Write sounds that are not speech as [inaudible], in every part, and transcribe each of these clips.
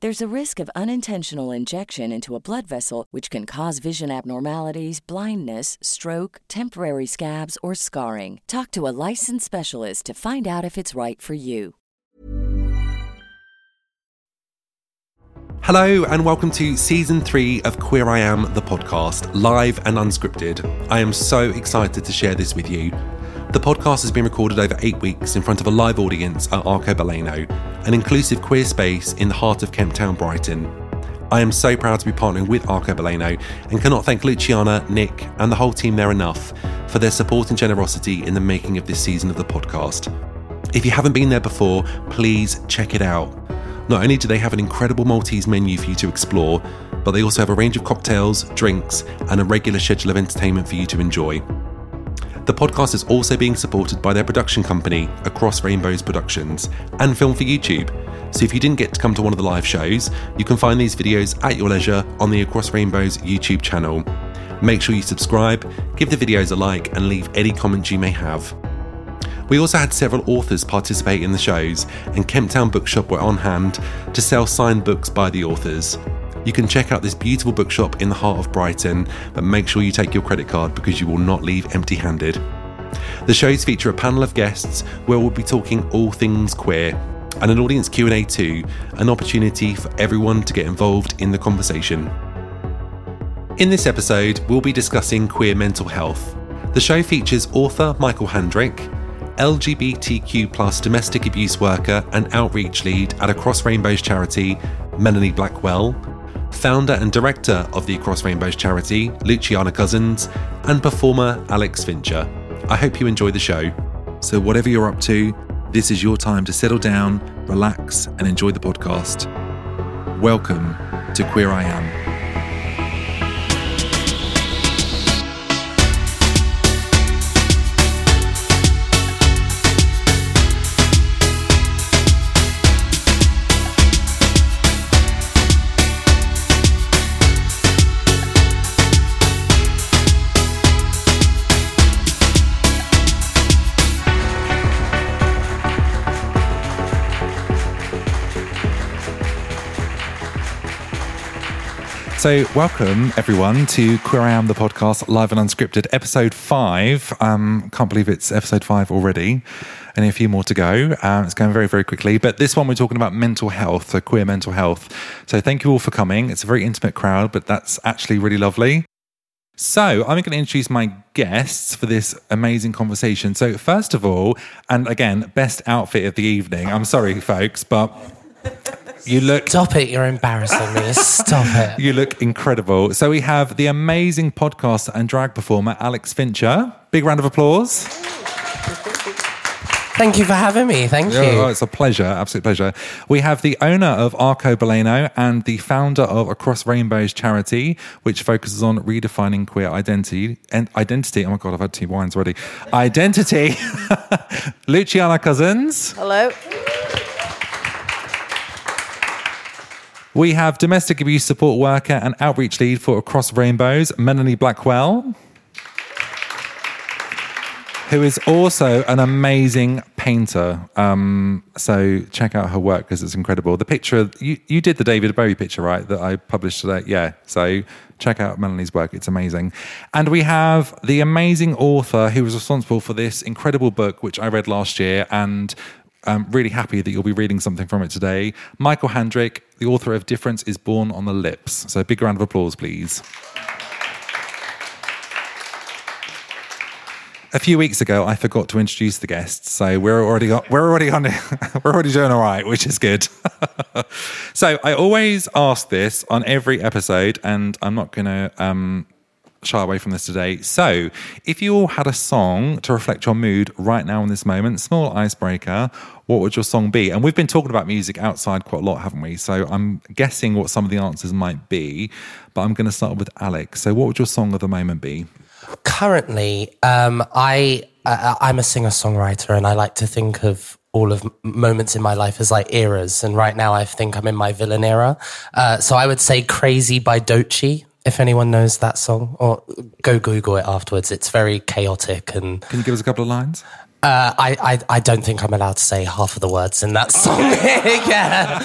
There's a risk of unintentional injection into a blood vessel, which can cause vision abnormalities, blindness, stroke, temporary scabs, or scarring. Talk to a licensed specialist to find out if it's right for you. Hello, and welcome to season three of Queer I Am, the podcast, live and unscripted. I am so excited to share this with you. The podcast has been recorded over eight weeks in front of a live audience at Arcobaleno, an inclusive queer space in the heart of Kemp Town, Brighton. I am so proud to be partnering with Arcobaleno and cannot thank Luciana, Nick, and the whole team there enough for their support and generosity in the making of this season of the podcast. If you haven't been there before, please check it out. Not only do they have an incredible Maltese menu for you to explore, but they also have a range of cocktails, drinks, and a regular schedule of entertainment for you to enjoy. The podcast is also being supported by their production company, Across Rainbows Productions, and Film for YouTube. So if you didn't get to come to one of the live shows, you can find these videos at your leisure on the Across Rainbows YouTube channel. Make sure you subscribe, give the videos a like, and leave any comments you may have. We also had several authors participate in the shows, and Kemp Town Bookshop were on hand to sell signed books by the authors. You can check out this beautiful bookshop in the heart of Brighton, but make sure you take your credit card because you will not leave empty handed. The shows feature a panel of guests where we'll be talking all things queer and an audience Q&A too, an opportunity for everyone to get involved in the conversation. In this episode, we'll be discussing queer mental health. The show features author Michael Handrick, LGBTQ plus domestic abuse worker and outreach lead at Across Rainbows charity, Melanie Blackwell, founder and director of the Across Rainbows charity, Luciana Cousins, and performer Alex Fincher. I hope you enjoy the show. So, whatever you're up to, this is your time to settle down, relax, and enjoy the podcast. Welcome to Queer I Am. So, welcome everyone to Queer I Am, the podcast, live and unscripted, episode five. Um, can't believe it's episode five already, and a few more to go. Um, it's going very, very quickly. But this one, we're talking about mental health, so queer mental health. So, thank you all for coming. It's a very intimate crowd, but that's actually really lovely. So, I'm going to introduce my guests for this amazing conversation. So, first of all, and again, best outfit of the evening. I'm sorry, folks, but you look Stop it, you're embarrassing me. Stop it. [laughs] you look incredible. So we have the amazing podcaster and drag performer Alex Fincher. Big round of applause. Thank you for having me. Thank you. Oh, it's a pleasure, absolute pleasure. We have the owner of Arcobaleno and the founder of Across Rainbows charity, which focuses on redefining queer identity and identity. Oh my god, I've had two wines already. Identity. [laughs] Luciana Cousins. Hello. We have domestic abuse support worker and outreach lead for Across Rainbows, Melanie Blackwell. who is also an amazing painter. Um, so check out her work because it's incredible. The picture you you did the David Bowie picture, right? That I published today. Yeah. So check out Melanie's work; it's amazing. And we have the amazing author who was responsible for this incredible book, which I read last year, and. I'm really happy that you'll be reading something from it today. Michael Handrick, the author of Difference is Born on the Lips. So, a big round of applause, please. A few weeks ago, I forgot to introduce the guests, so we're already on, we're already on [laughs] we're already doing all right, which is good. [laughs] so I always ask this on every episode, and I'm not going to um, shy away from this today. So, if you all had a song to reflect your mood right now in this moment, small icebreaker, what would your song be? And we've been talking about music outside quite a lot, haven't we? So I'm guessing what some of the answers might be, but I'm going to start with Alex. So, what would your song of the moment be? Currently, um, I uh, I'm a singer songwriter, and I like to think of all of moments in my life as like eras. And right now, I think I'm in my villain era. Uh, so I would say "Crazy" by Doechii. If anyone knows that song, or go Google it afterwards. It's very chaotic and Can you give us a couple of lines? uh, I, I I don't think I'm allowed to say half of the words in that song. [laughs] [laughs] yeah,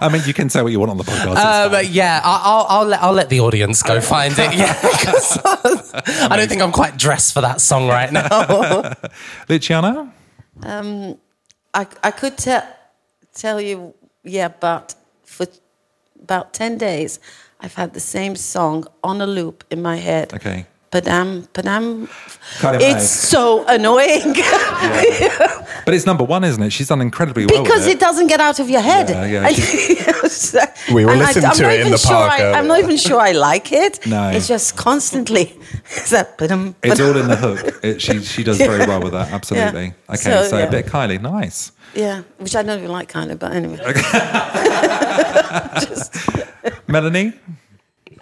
I mean, you can say what you want on the podcast. it's Uh, fine. but yeah, I- I'll, I'll let I'll let the audience go find it. Yeah, 'cause [laughs] I don't think I'm quite dressed for that song right now. Luciana? I, I could tell tell you, yeah, but for about 10 days, I've had the same song on a loop in my head. Okay. Padam, padam. Kylie It's Minogue. so annoying [laughs] But it's number one, isn't it? She's done incredibly well. with because it doesn't get out of your head. Yeah, yeah, [laughs] And- [laughs] We will and I- listen I'm to not it in even the sure park, I, I'm not even sure I like it. No. It's just constantly. It's that padam, It's all in the hook. It, she she does very well with that. Absolutely. Okay, so, So, a bit of Kylie. Nice. Yeah, which I don't even like, kind of, but anyway. Melanie?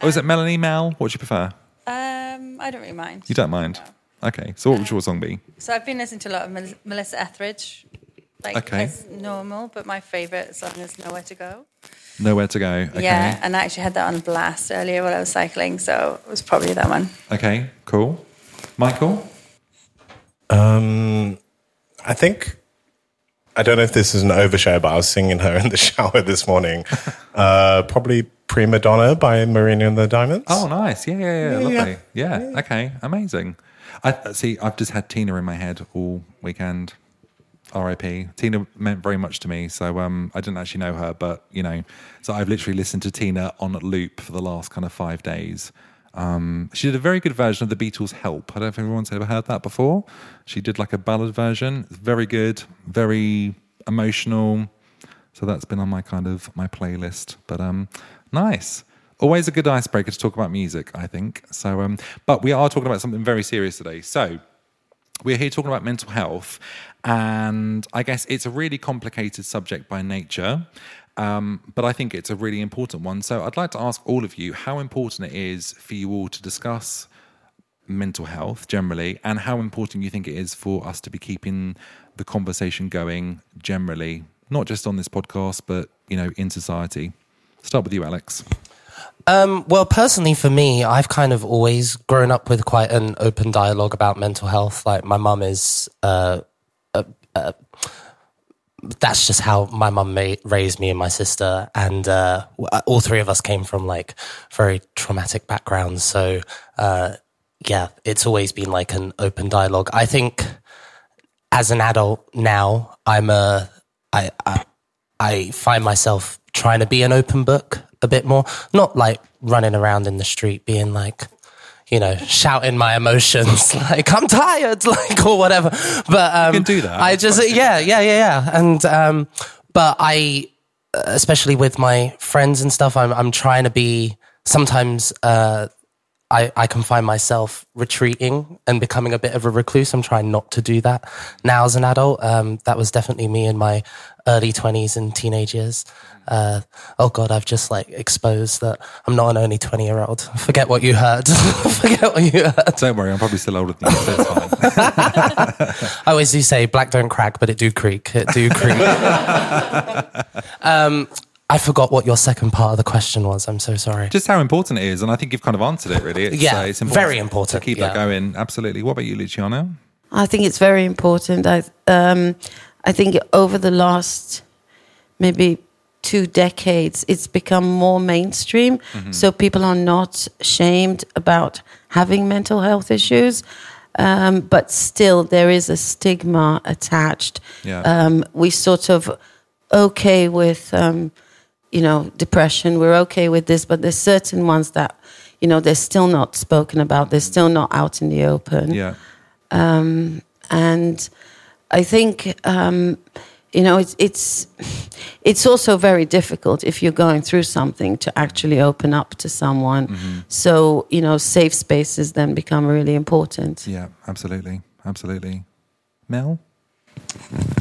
Or is it Melanie Mel? What do you prefer? Um, I don't really mind. You don't mind? Okay. So what would your song be? So I've been listening to a lot of Mel- Melissa Etheridge, like Okay. as normal. But my favorite song is "Nowhere to Go." Nowhere to go. Okay. Yeah, and I actually had that on blast earlier while I was cycling, so it was probably that one. Okay. Cool. Michael? Um, I think I don't know if this is an overshare, but I was singing her in the [laughs] shower this morning. uh, probably "Prima Donna" by Marina and the Diamonds. Oh, nice. Yeah, yeah, yeah. Yeah, Lovely. Yeah. Okay. Amazing. I see. I've just had Tina in my head all weekend. R.I.P. Tina meant very much to me. So um, I didn't actually know her, but you know, so I've literally listened to Tina on loop for the last kind of five days. Um, she did a very good version of the Beatles' "Help." I don't know if everyone's ever heard that before. She did like a ballad version. It's very good, very emotional. So that's been on my kind of my playlist. But um, nice. Always a good icebreaker to talk about music, I think. So, um, but we are talking about something very serious today. So, we're here talking about mental health, and I guess it's a really complicated subject by nature, um, but I think it's a really important one. So I'd like to ask all of you how important it is for you all to discuss mental health generally, and how important you think it is for us to be keeping the conversation going generally, not just on this podcast, but you know, in society. Start with you, Alex. Um, well, personally, for me, I've kind of always grown up with quite an open dialogue about mental health. Like, my mum is, uh, uh, uh, that's just how my mum raised me and my sister. And all three of us came from like very traumatic backgrounds. So, yeah, it's always been like an open dialogue. I think as an adult now, I'm a, I, I, I find myself trying to be an open book a bit more, not like running around in the street being like, you know, shouting my emotions [laughs] like I'm tired, [laughs] like or whatever. But um, can do that. I just yeah, yeah, yeah, yeah. And um, but I, especially with my friends and stuff, I'm I'm trying to be sometimes. Uh, I, I can find myself retreating and becoming a bit of a recluse. I'm trying not to do that now as an adult. Um, that was definitely me in my early 20s and teenage years. Uh, oh God, I've just like exposed that I'm not an only 20 year old. [laughs] Forget what you heard. [laughs] Forget what you heard. Don't worry, I'm probably still older than you, so it's fine. [laughs] I always do say black don't crack, but it do creak. It do creak. um, I forgot what your second part of the question was. I'm so sorry. Just how important it is, and I think you've kind of answered it. Really, it's, Yeah, uh, it's important very important, to keep yeah. that going. Absolutely. What about you, Luciana? I think it's very important. I um, I think over the last maybe two decades, it's become more mainstream. So people are not shamed about having mental health issues, um, but still there is a stigma attached. Yeah. Um, we sort of okay with. Um, you know, depression, we're okay with this, but there's certain ones that, you know, they're still not spoken about. They're still not out in the open Yeah. and I think um, you know it's it's it's also very difficult if you're going through something to actually open up to someone. So you know, safe spaces then become really important. Yeah. Absolutely. Absolutely. Mel.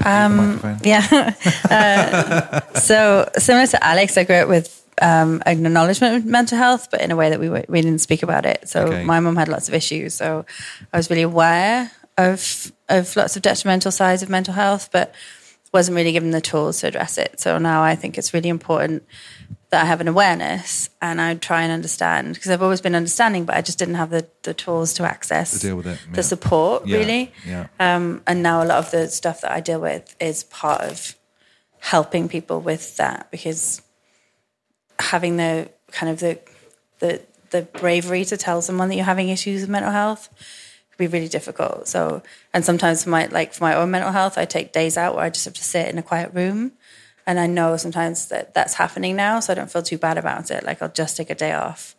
Um, yeah. [laughs] uh, so similar to Alex, I grew up with um, an acknowledgement of mental health, but in a way that we were, we didn't speak about it. So Okay. my mum had lots of issues, so I was really aware of of lots of detrimental sides of mental health, but wasn't really given the tools to address it. So now I think it's really important that I have an awareness and I try and understand because I've always been understanding, but I just didn't have the, the tools to access To deal with it, the support Yeah, really. yeah. Um, and now a lot of the stuff that I deal with is part of helping people with that because having the kind of the the the bravery to tell someone that you're having issues with mental health be really difficult. So and sometimes for my like for my own mental health, I take days out where I just have to sit in a quiet room. And I know sometimes that that's happening now, so I don't feel too bad about it. Like I'll just take a day off,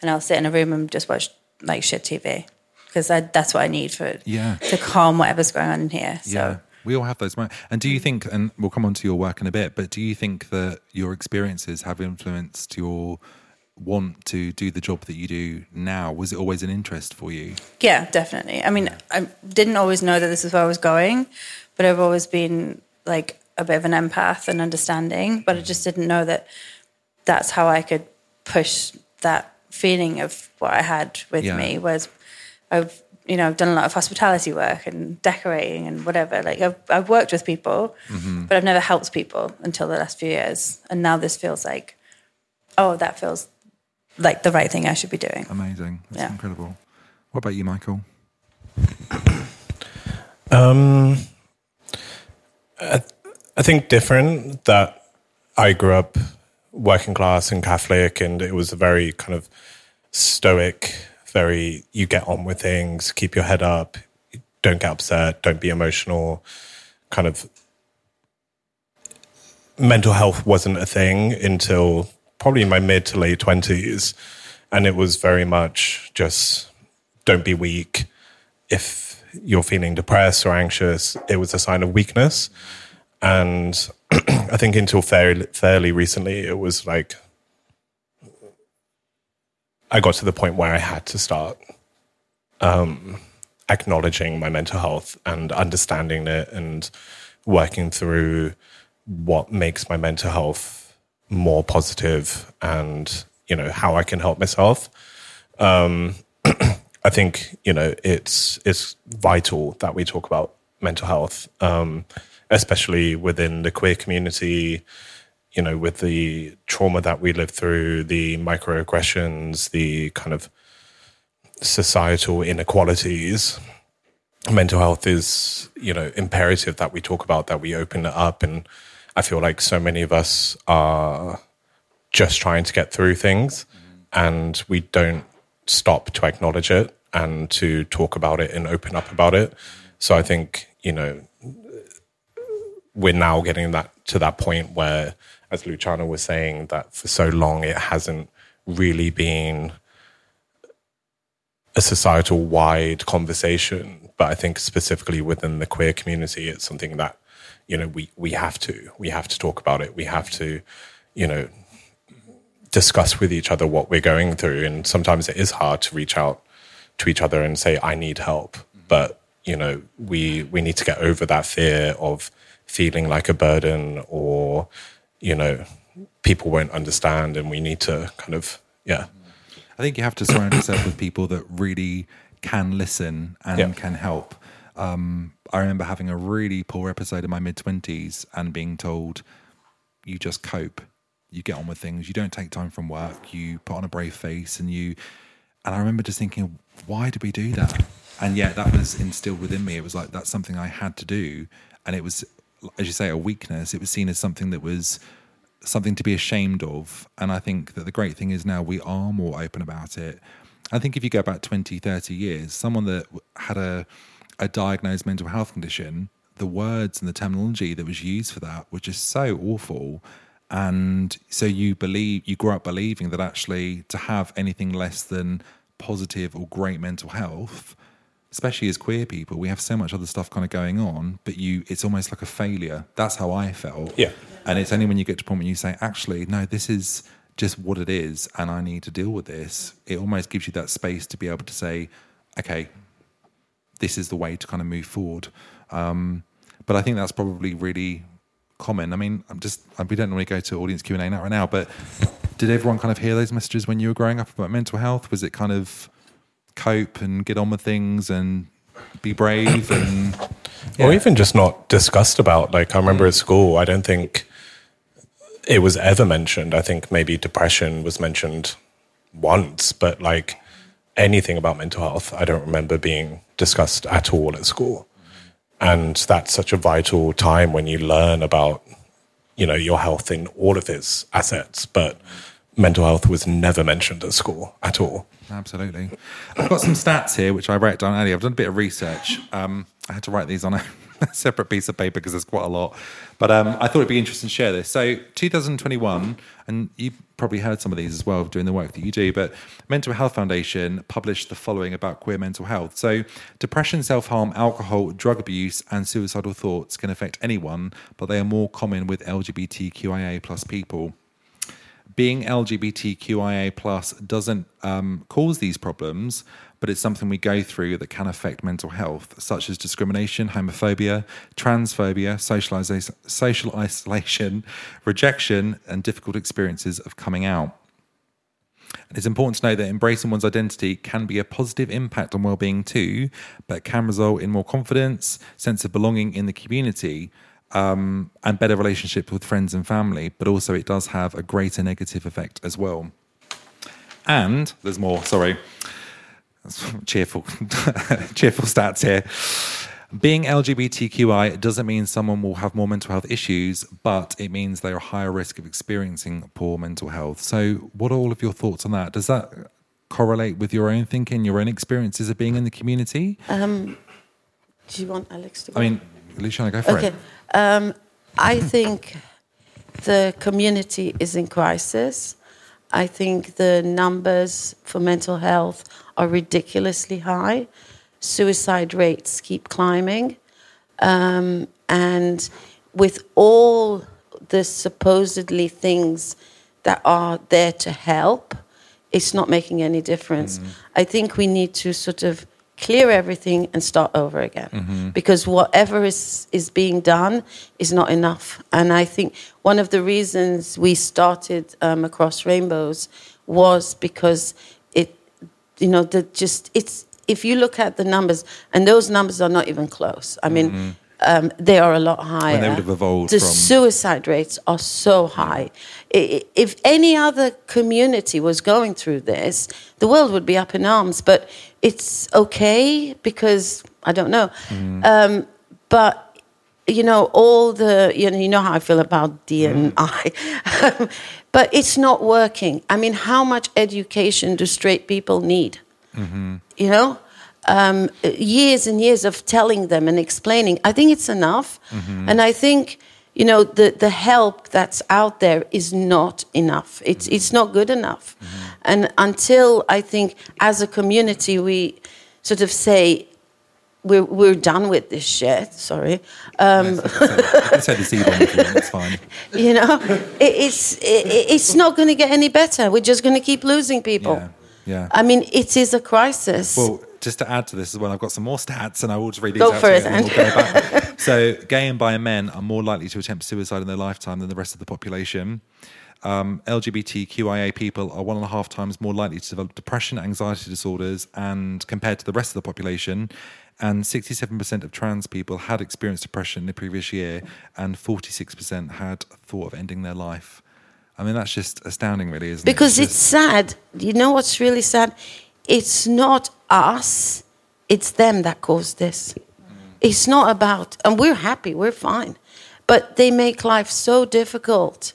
and I'll sit in a room and just watch like shit TV because that's what I need for Yeah. to calm whatever's going on in here. So Yeah. We all have those moments. And do you think, and we'll come on to your work in a bit, but do you think that your experiences have influenced your want to do the job that you do now? Was it always an interest for you? Yeah, definitely. I mean, I didn't always know that this is where I was going, but I've always been like a bit of an empath and understanding, but I mm-hmm. just didn't know that that's how I could push that feeling of what I had with Yeah. me. Whereas I've, you know, I've done a lot of hospitality work and decorating and whatever. Like I've, I've worked with people, mm-hmm. but I've never helped people until the last few years. And now this feels like, oh, that feels like the right thing I should be doing. Amazing. That's Yeah. incredible. What about you, Michael? [clears throat] Um, I, I think different that I grew up working class and Catholic, and it was a very kind of stoic, very you get on with things, keep your head up, don't get upset, don't be emotional, kind of. Mental health wasn't a thing until probably in my mid to late twenties, and it was very much just don't be weak. If you're feeling depressed or anxious, it was a sign of weakness. And [clears throat] I think until fairly, fairly recently, it was like I got to the point where I had to start um, acknowledging my mental health and understanding it and working through what makes my mental health more positive and you know how I can help myself. Um, [clears throat] I think you know it's it's vital that we talk about mental health, um, especially within the queer community. You know, with the trauma that we live through, the microaggressions, the kind of societal inequalities. Mental health is you know imperative that we talk about, that we open it up, and I feel like so many of us are just trying to get through things, and we don't stop to acknowledge it and to talk about it and open up about it. So I think, you know, we're now getting that to that point where, as Luciana was saying, that for so long it hasn't really been a societal wide conversation. But I think specifically within the queer community, it's something that, you know, we, we have to. We have to talk about it. We have to, you know, discuss with each other what we're going through. And sometimes it is hard to reach out to each other and say, I need help. But, you know, we, we need to get over that fear of feeling like a burden or, you know, people won't understand. And we need to kind of, yeah. I think you have to surround yourself with people that really can listen and Yeah. can help. Um, I remember having a really poor episode in my mid 20s and being told, you just cope. you get on with things. You don't take time from work. You put on a brave face, and you. And I remember just thinking, why do we do that? And yet that was instilled within me. It was like that's something I had to do, and it was, as you say, a weakness. It was seen as something that was something to be ashamed of. And I think that the great thing is now we are more open about it. I think if you go back 20, 30 years, someone that had a, a diagnosed mental health condition, the words and the terminology that was used for that were just so awful. And so you believe, you grow up believing that actually to have anything less than positive or great mental health, especially as queer people, we have so much other stuff kind of going on, but you, it's almost like a failure. That's how I felt. Yeah. And it's only when you get to a point where you say, actually, no, this is just what it is, and I need to deal with this. It almost gives you that space to be able to say, okay, this is the way to kind of move forward. Um, but I think that's probably really common. I mean, I'm just we don't normally go to audience Q and A now right now, but did everyone kind of hear those messages when you were growing up about mental health? Was it kind of cope and get on with things and be brave and [coughs] or even just not discussed about. Like I remember at school, I don't think it was ever mentioned. I think maybe depression was mentioned once, but like anything about mental health, I don't remember being discussed at all at school. And that's such a vital time when you learn about, you know, your health in all of its assets. But mental health was never mentioned at school at all. Absolutely. I've got some stats here, which I wrote down earlier. I've done a bit of research. Um, I had to write these on a [laughs] separate piece of paper because there's quite a lot. But um, I thought it'd be interesting to share this. So, 2021, and you probably heard some of these as well doing the work that you do, but Mental Health Foundation published the following about queer mental health. So, depression, self harm, alcohol, drug abuse, and suicidal thoughts can affect anyone, but they are more common with LGBTQIA plus people being LGBTQIA plus doesn't um, cause these problems, but it's something we go through that can affect mental health, such as discrimination, homophobia, transphobia, social, isolation, rejection, and difficult experiences of coming out. And it's important to know that embracing one's identity can be a positive impact on well-being too, but can result in more confidence, sense of belonging in the community, um, and better relationships with friends and family, but also it does have a greater negative effect as well. And there's more, sorry, cheerful, [laughs] cheerful stats here. Being LGBTQI doesn't mean someone will have more mental health issues, but it means they're a higher risk of experiencing poor mental health. So, what are all of your thoughts on that? Does that correlate with your own thinking, your own experiences of being in the community? Um, do you want Alex to go? I mean, Luciana, go for okay. it. Um, I think the community is in crisis. I think the numbers for mental health are ridiculously high. Suicide rates keep climbing. Um, and with all the supposedly things that are there to help, it's not making any difference. I think we need to sort of clear everything and start over again because whatever is is being done is not enough and i think one of the reasons we started um, across rainbows was because you know the just it's if you look at the numbers and those numbers are not even close i mean um, they are a lot higher. When they would have evolved the from- suicide rates are so high. I- I- If any other community was going through this, the world would be up in arms. But it's okay because I don't know. Um, but you know, all the you know, you know how I feel about DNI, [laughs] but it's not working. I mean, how much education do straight people need? Mm-hmm. you know? Um, years and years of telling them and explaining. I think it's enough. Mm-hmm. And i think you know the, the help that's out there is not enough. It's, mm-hmm. it's not good enough. And until i think as a community we sort of say we're, we're done with this shit sorry um, I can say the C bomb you it's fine. [laughs] you know it, it's it, it's not going to get any better we're just going to keep losing people Yeah. Yeah. i mean it is a crisis Well, just to add to this as well, I've got some more stats, and I will just read these Go out for to you, it, and we'll go back. [laughs] so, gay and bi men are more likely to attempt suicide in their lifetime than the rest of the population. Um, LGBTQIA people are one and a half times more likely to develop depression, anxiety disorders, and compared to the rest of the population. And 67% of trans people had experienced depression in the previous year, and 46% had thought of ending their life. I mean, that's just astounding, really, isn't because it? Because it's sad. You know what's really sad? It's not us, it's them that caused this. It's not about, and we're happy, we're fine, but they make life so difficult.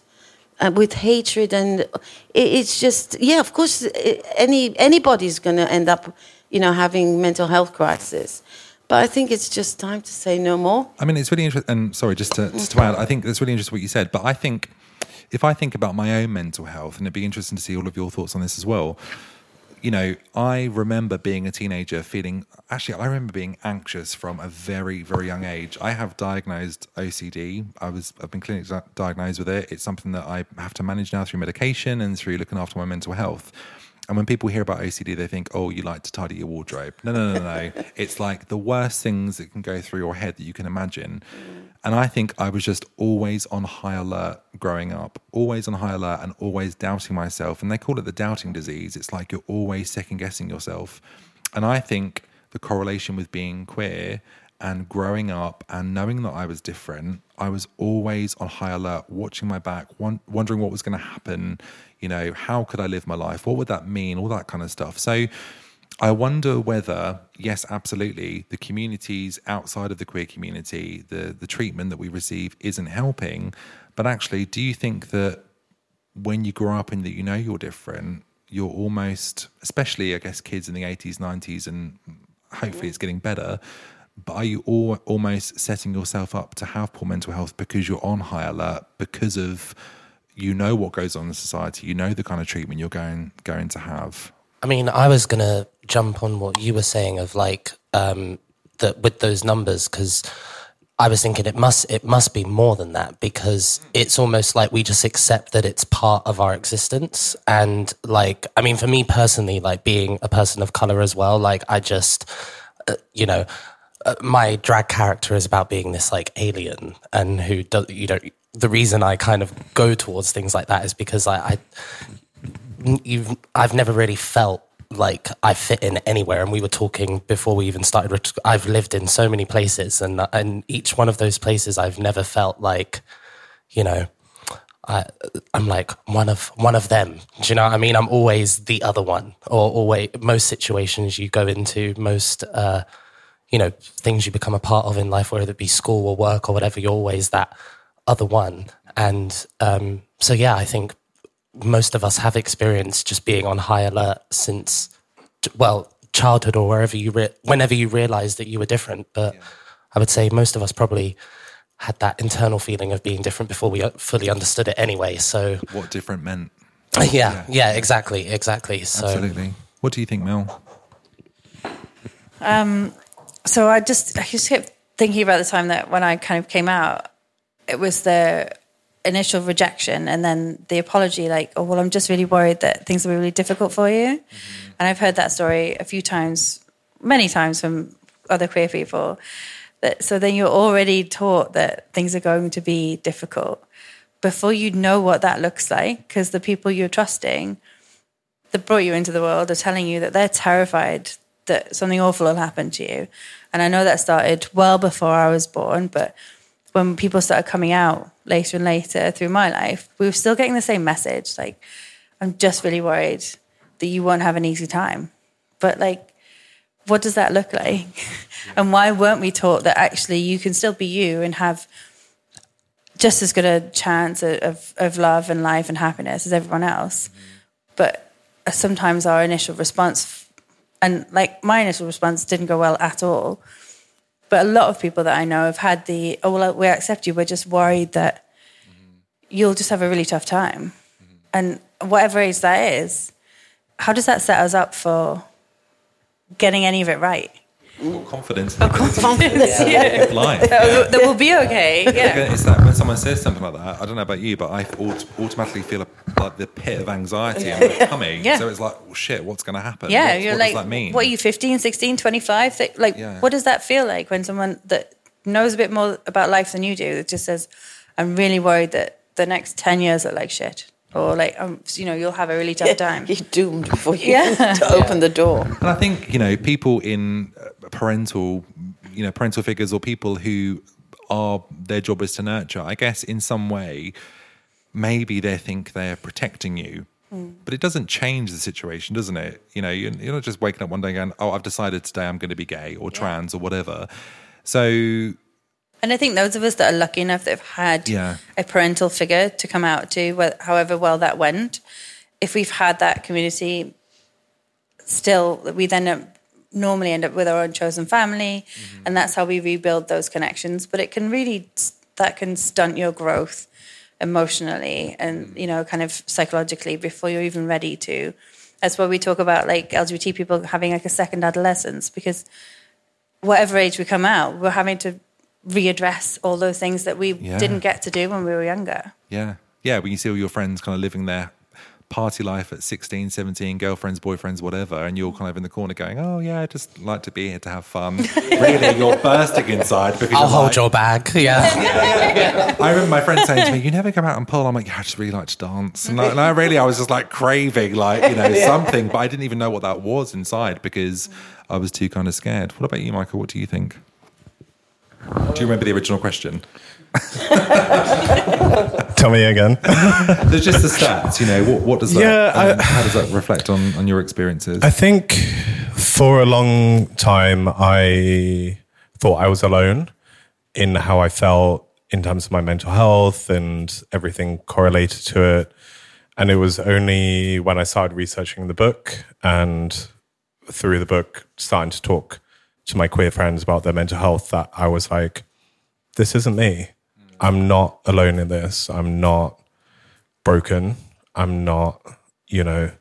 Uh, with hatred and it, it's just yeah of course any anybody's going to end up you know having mental health crisis but i think it's just time to say no more I mean, it's really interesting. And sorry, just to, just to add, I think it's really interesting what you said. But I think if I think about my own mental health, and it'd be interesting to see all of your thoughts on this as well. You know, I remember being a teenager feeling, actually, I remember being anxious from a very, very young age. I have diagnosed OCD. I was, I've been clinically diagnosed with it. It's something that I have to manage now through medication and through looking after my mental health. And when people hear about OCD, they think, oh, you like to tidy your wardrobe. No, no, no, no. [laughs] it's like the worst things that can go through your head that you can imagine. And I think I was just always on high alert growing up, always on high alert and always doubting myself. And they call it the doubting disease. It's like you're always second guessing yourself. And I think the correlation with being queer and growing up and knowing that I was different, I was always on high alert, watching my back, won- wondering what was going to happen. You know, how could I live my life? What would that mean? All that kind of stuff. So I wonder whether, yes, absolutely, the communities outside of the queer community, the the treatment that we receive isn't helping. But actually, do you think that when you grow up and that you know you're different, you're almost, especially I guess kids in the 80s, 90s, and hopefully it's getting better. But are you all, almost setting yourself up to have poor mental health because you're on high alert because of you know what goes on in society, you know the kind of treatment you're going going to have. I mean, I was gonna jump on what you were saying of like um, that with those numbers because I was thinking it must it must be more than that because it's almost like we just accept that it's part of our existence and like I mean, for me personally, like being a person of color as well, like I just uh, you know. Uh, my drag character is about being this like alien and who does you know the reason I kind of go towards things like that is because I, I I've never really felt like I fit in anywhere. And we were talking before we even started. I've lived in so many places, and and each one of those places, I've never felt like, you know, I I'm like one of one of them. Do you know what I mean? I'm always the other one, or always most situations you go into, most. uh you know things you become a part of in life, whether it be school or work or whatever. You're always that other one, and um, so yeah, I think most of us have experienced just being on high alert since, well, childhood or wherever you, re- whenever you realize that you were different. But I would say most of us probably had that internal feeling of being different before we uh, fully understood it anyway. So What different meant. [laughs] yeah, yeah, exactly, exactly. So Absolutely. What do you think, Mel? so I just I just kept thinking about the time that when I kind of came out, it was the initial rejection and then the apology, like, oh well, I'm just really worried that things will be really difficult for you. Mm-hmm. And I've heard that story a few times, many times from other queer people. That so then you're already taught that things are going to be difficult before you know what that looks like, because the people you're trusting that brought you into the world are telling you that they're terrified that something awful will happen to you. And I know that started well before I was born, but when people started coming out later and later through my life, we were still getting the same message. Like, I'm just really worried that you won't have an easy time. But like, what does that look like? [laughs] and why weren't we taught that actually you can still be you and have just as good a chance of, of love and life and happiness as everyone else? But uh, sometimes our initial response, and like my initial response didn't go well at all. But a lot of people that I know have had the, oh, well, we accept you. We're just worried that mm-hmm. you'll just have a really tough time. And whatever age that is, how does that set us up for getting any of it right? What confidence? confidence yeah. Life. That we'll be okay. Yeah. It's that when someone says something like that, I don't know about you, but I aut- automatically feel a, like the pit of anxiety and like coming. Yeah. So it's like, well, shit, what's going to happen? Yeah, What- you're what like, does that mean? what are you, 15, 16, 25? Like, Yeah. what does that feel like when someone that knows a bit more about life than you do that just says, I'm really worried that the next 10 years are like shit? Or like, um, you know, you'll have a really tough time. You're doomed before you Yeah. [laughs] to open the door. And I think you know people in uh, parental, you know, parental figures or people who are their job is to nurture. I guess in some way, maybe they think they're protecting you. But it doesn't change the situation, doesn't it? You know, you're, you're not just waking up one day going, "Oh, I've decided today I'm going to be gay or trans or whatever." So And I think those of us that are lucky enough that have had Yeah. a parental figure to come out to, however well that went, if we've had that community, still we then uh, normally end up with our own chosen family, and that's how we rebuild those connections. But it can really that can stunt your growth emotionally and you know kind of psychologically before you're even ready to. That's why we talk about like LGBT people having like a second adolescence because whatever age we come out, we're having to readdress all those things that we Yeah. didn't get to do when we were younger. Yeah. Yeah. When you see all your friends kind of living their party life at 16, 17, girlfriends, boyfriends, whatever, and you're kind of in the corner going, oh, yeah, I just like to be here to have fun. [laughs] really, you're bursting inside because I'll hold like- your bag. Yeah. [laughs] I remember my friend saying to me, "You never come out and pull." I'm like, "Yeah, I just really like to dance." And I, and I really, I was just like craving, like you know, [laughs] something, but I didn't even know what that was inside because I was too kind of scared. What about you, Michael? What do you think? Do you remember the original question? [laughs] Tell me again. [laughs] There's just the stats, you know. What, what does that? Yeah, I- um, how does that reflect on on your experiences? I think for a long time, I thought I was alone in how I felt in terms of my mental health and everything correlated to it. And it was only when I started researching the book and through the book, starting to talk to my queer friends about their mental health that I was like, this isn't me. I'm not alone in this. I'm not broken. I'm not, you know,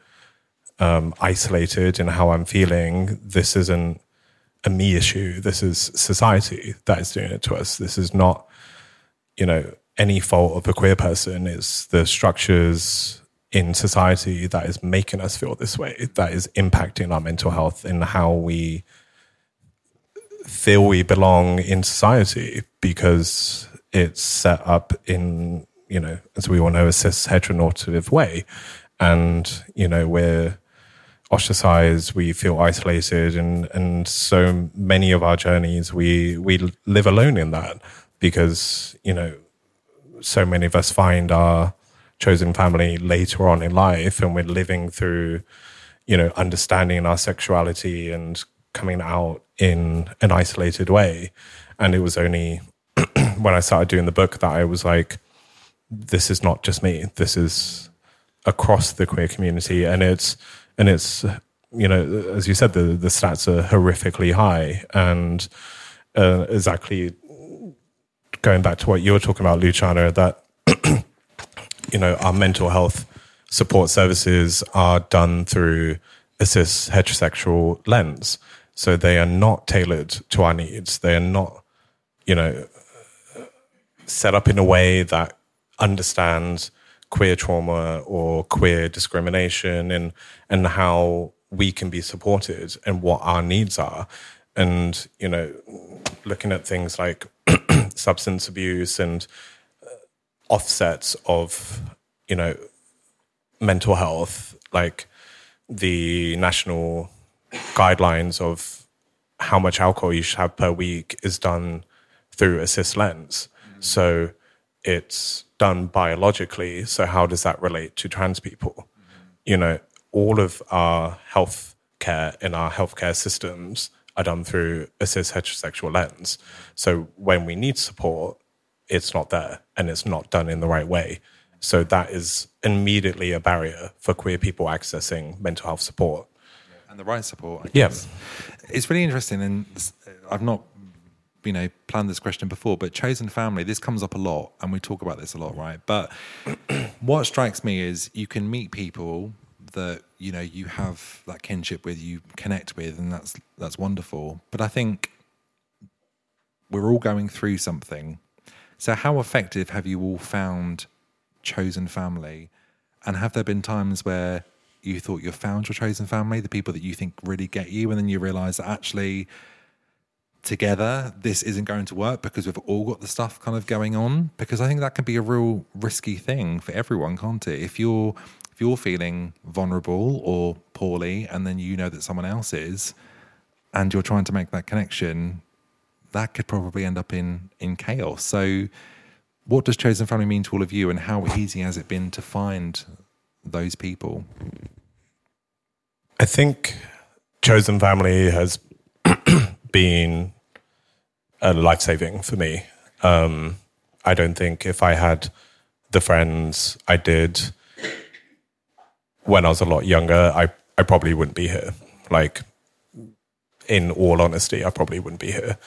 um, isolated in how I'm feeling. This isn't a me issue. This is society that is doing it to us. This is not, you know, any fault of a queer person. It's the structures in society that is making us feel this way, that is impacting our mental health and how we feel we belong in society because it's set up in, you know, as we all know, a cis heteronormative way. And, you know, we're ostracized, we feel isolated, and, and so many of our journeys, we, we live alone in that because, you know, so many of us find our chosen family later on in life and we're living through you know understanding our sexuality and coming out in an isolated way. And it was only [clears throat] when i started doing the book that i was like this is not just me. This is across the queer community. And it's and it's you know as you said the the stats are horrifically high. And uh, exactly going back to what you were talking about luciana that [clears throat] you know, our mental health support services are done through a cis heterosexual lens. So they are not tailored to our needs. They are not, you know, set up in a way that understands queer trauma or queer discrimination and and how we can be supported and what our needs are. And, you know, looking at things like [clears throat] substance abuse and uh, offsets of you know mental health like the national guidelines of how much alcohol you should have per week is done through a cis lens. Mm. So it's done biologically so how does that relate to trans people? Mm-hmm. You know all of our health care in our healthcare systems are done through a cis heterosexual lens. Mm-hmm. So when we need support it's not there and it's not done in the right way. So that is immediately a barrier for queer people accessing mental health support. And the right support. I Yeah. It's really interesting, and I've not, you know, planned this question before, but chosen family. This comes up a lot, and we talk about this a lot, right? But [clears throat] what strikes me is you can meet people that you know you have that kinship with, you connect with, and that's that's wonderful. But I think we're all going through something. So, how effective have you all found chosen family? And have there been times where you thought you found your chosen family, the people that you think really get you, and then you realize that actually together this isn't going to work because we've all got the stuff kind of going on? Because I think that can be a real risky thing for everyone, can't it? If you're if you're feeling vulnerable or poorly, and then you know that someone else is, and you're trying to make that connection, that could probably end up in in chaos. So what does chosen family mean to all of you, and how easy has it been to find those people? I think chosen family has [clears throat] been a life saving for me. Um, I don't think if I had the friends I did when I was a lot younger, I, I probably wouldn't be here. Like, in all honesty, I probably wouldn't be here.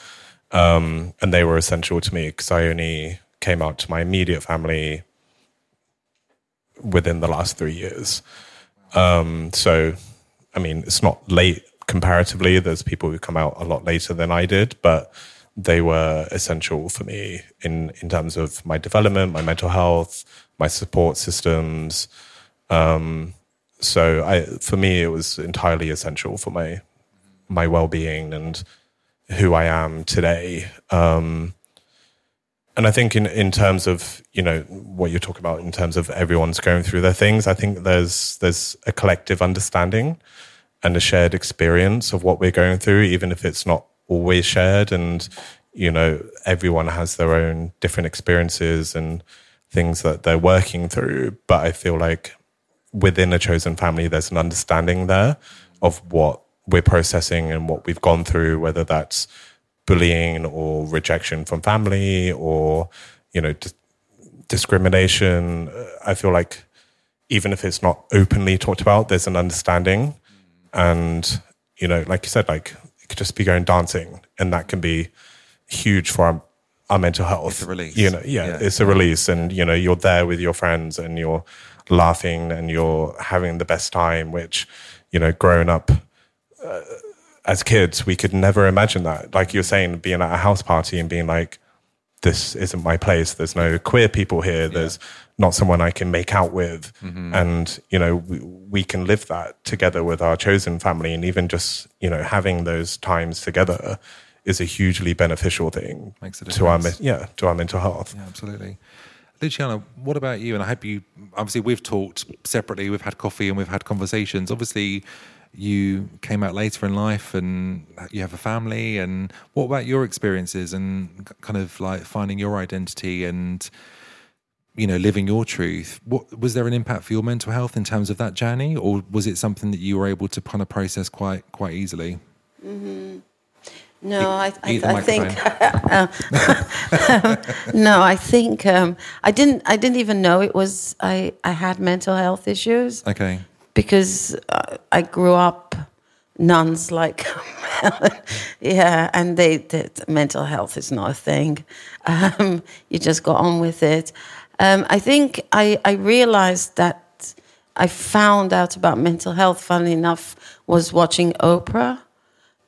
Um, and they were essential to me because I only came out to my immediate family within the last three years. Um, so, I mean, it's not late comparatively. There's people who come out a lot later than I did, but they were essential for me in in terms of my development, my mental health, my support systems. Um, so, I for me, it was entirely essential for my my well being and who I am today. Um, and I think in, in terms of, you know, what you're talking about in terms of everyone's going through their things, I think there's there's a collective understanding and a shared experience of what we're going through, even if it's not always shared. And, you know, everyone has their own different experiences and things that they're working through. But I feel like within a chosen family, there's an understanding there of what we're processing and what we've gone through, whether that's bullying or rejection from family or, you know, dis- discrimination. I feel like even if it's not openly talked about, there's an understanding. And, you know, like you said, like it could just be going dancing and that can be huge for our, our mental health. It's a release. You know, yeah, Yeah. it's a release. And, you know, you're there with your friends and you're laughing and you're having the best time, which, you know, growing up uh, as kids, we could never imagine that. Like you're saying, being at a house party and being like, this isn't my place. There's no queer people here. There's not someone I can make out with. Mm-hmm. And, you know, we, we can live that together with our chosen family. And even just, you know, having those times together is a hugely beneficial thing Makes a to our, yeah, to our mental health. Yeah, absolutely. Luciana, what about you? And I hope you, obviously, we've talked separately, we've had coffee and we've had conversations. Obviously, you came out later in life and you have a family. And what about your experiences and kind of like finding your identity and, you know, living your truth? What was there an impact for your mental health in terms of that journey? Or was it something that you were able to kind of process quite, quite easily? No, I, I, Eat the I think [laughs] no, I think um, I didn't. I didn't even know it was. I I had mental health issues Okay. Because uh, I grew up nuns like [laughs] yeah, and they, they mental health is not a thing. Um, you just got on with it. Um, I think I I realized that I found out about mental health. Funnily enough, was watching Oprah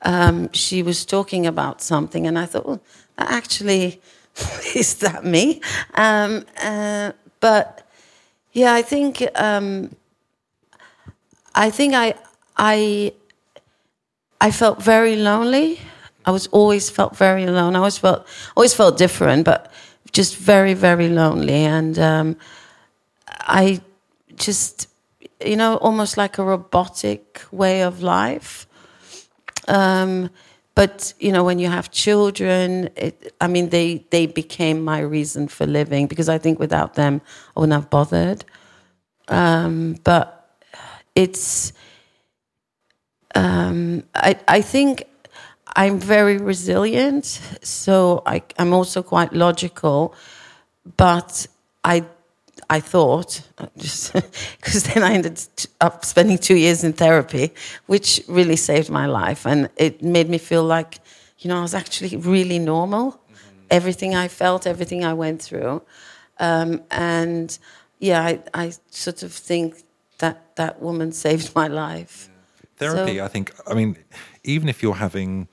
um, she was talking about something, and I thought, well, actually, [laughs] is that me? Um, uh, but yeah, I think um, I think I I I felt very lonely. I was always felt very alone. I always felt always felt different, but just very very lonely, and um, I just you know almost like a robotic way of life. Um, but you know, when you have children, it, I mean, they they became my reason for living because I think without them, I wouldn't have bothered. Um, but it's, um, I I think I'm very resilient, so I, I'm also quite logical, but I I thought, [laughs] just because then I ended up spending two years in therapy, which really saved my life. And it made me feel like, you know, I was actually really normal. Everything I felt, everything I went through. Um, and yeah, I, I sort of think that that woman saved my life. Therapy, So- I think, I mean, even if you're having,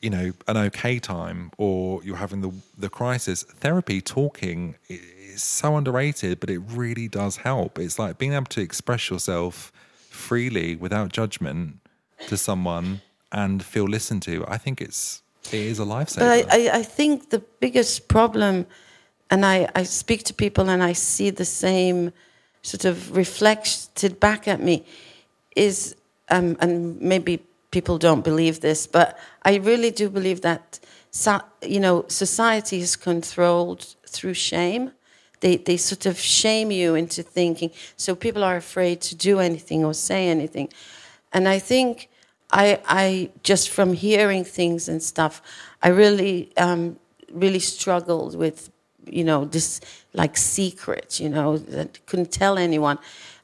you know, an okay time or you're having the, the crisis, therapy, talking is so underrated, but it really does help. It's like being able to express yourself freely without judgment to someone and feel listened to. I think it's, it is a lifesaver. But I, I, I think the biggest problem, and I, I speak to people and I see the same sort of reflected back at me, is, um, and maybe people don't believe this, but I really do believe that you know society is controlled through shame. They they sort of shame you into thinking. So people are afraid to do anything or say anything, and I think I I just from hearing things and stuff, I really um, really struggled with you know this like secret you know that couldn't tell anyone.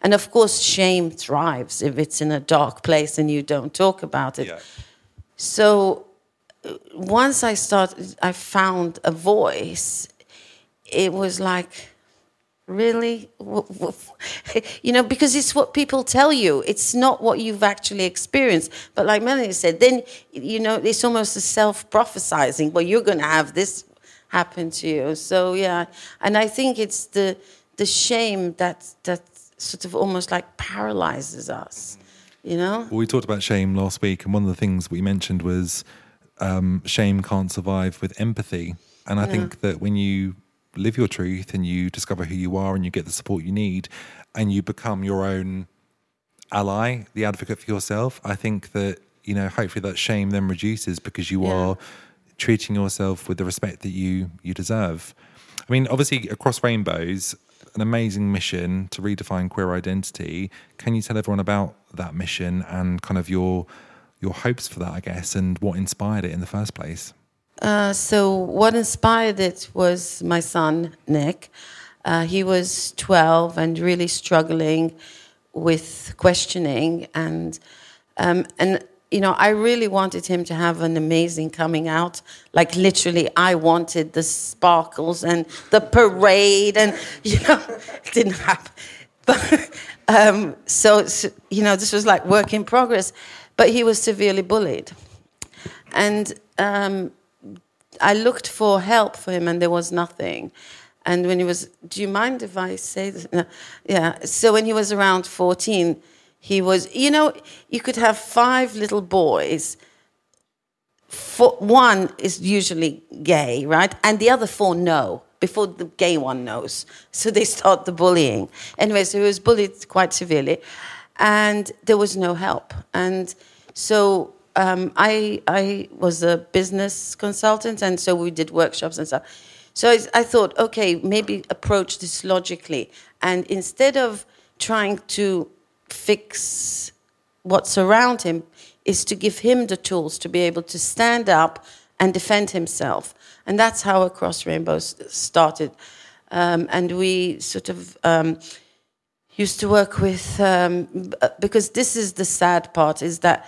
And of course shame thrives if it's in a dark place and you don't talk about it. Yeah. so uh, once i started i found a voice it was like really? [laughs] You know because it's what people tell you. It's not what you've actually experienced. But like melanie said then you know it's almost a self-prophesizing well you're going to have this happen to you so yeah and i think it's the the shame that that sort of almost like paralyzes us you know Well, we talked about shame last week, and one of the things we mentioned was um, shame can't survive with empathy. And I think that when you live your truth and you discover who you are and you get the support you need and you become your own ally, the advocate for yourself, I think that, you know, hopefully that shame then reduces because you Yeah. are treating yourself with the respect that you you deserve. I mean, obviously across rainbows, an amazing mission to redefine queer identity. Can you tell everyone about that mission and kind of your your hopes for that, I guess, and what inspired it in the first place? Uh, so what inspired it was my son Nick. Uh, he was 12 and really struggling with questioning, and um, and you know I really wanted him to have an amazing coming out. Like literally, I wanted the sparkles and the parade, and [laughs] you know, it didn't happen. [laughs] But um, so, so you know, this was like work in progress. But he was severely bullied, and. Um, I looked for help for him, and there was nothing. And when he was, do you mind if I say this? No. Yeah. So when he was around 14, he was, you know, you could have five little boys. For, one is usually gay, right? And the other four know before the gay one knows. So they start the bullying. Anyway, so he was bullied quite severely, and there was no help. And so um, I I was a business consultant, and so we did workshops and stuff. So I, I thought, okay, maybe approach this logically, and instead of trying to fix what's around him, is to give him the tools to be able to stand up and defend himself, and that's how Across Rainbows started. Um, and we sort of um, used to work with um, because this is the sad part is that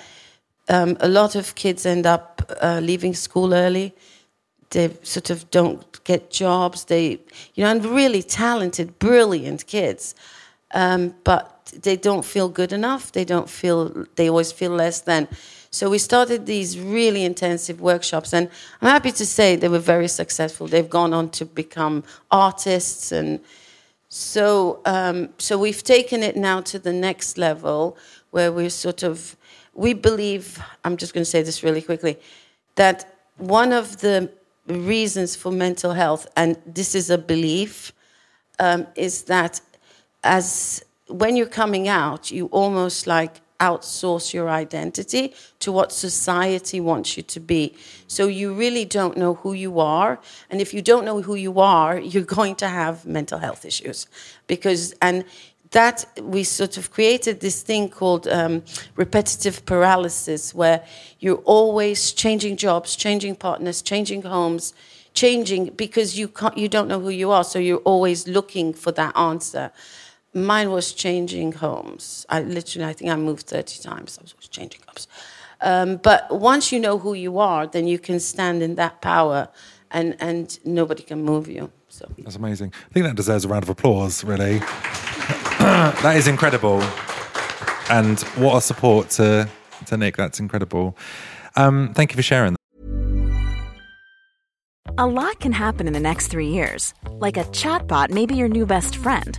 um, a lot of kids end up uh, leaving school early. They sort of don't get jobs. They, you know, and really talented, brilliant kids, um, but they don't feel good enough. They don't feel. They always feel less than. So we started these really intensive workshops, and I'm happy to say they were very successful. They've gone on to become artists and so, um, so we've taken it now to the next level where we're sort of, we believe, I'm just going to say this really quickly, that one of the reasons for mental health, and this is a belief, um, is that as when you're coming out, you almost like outsource your identity to what society wants you to be. So you really don't know who you are. And if you don't know who you are, [laughs] you're going to have mental health issues. Because, and that we sort of created this thing called um, repetitive paralysis, where you're always changing jobs, changing partners, changing homes, changing because you can't, you don't know who you are, so you're always looking for that answer. Mine was changing homes. I literally, I think I moved 30 times. I was always changing homes. Um, but once you know who you are, then you can stand in that power and, and nobody can move you. So. That's amazing. I think that deserves a round of applause, really. [coughs] that is incredible. And what a support to, to Nick. That's incredible. Um, thank you for sharing. A lot can happen in the next three years. Like a chatbot may be your new best friend.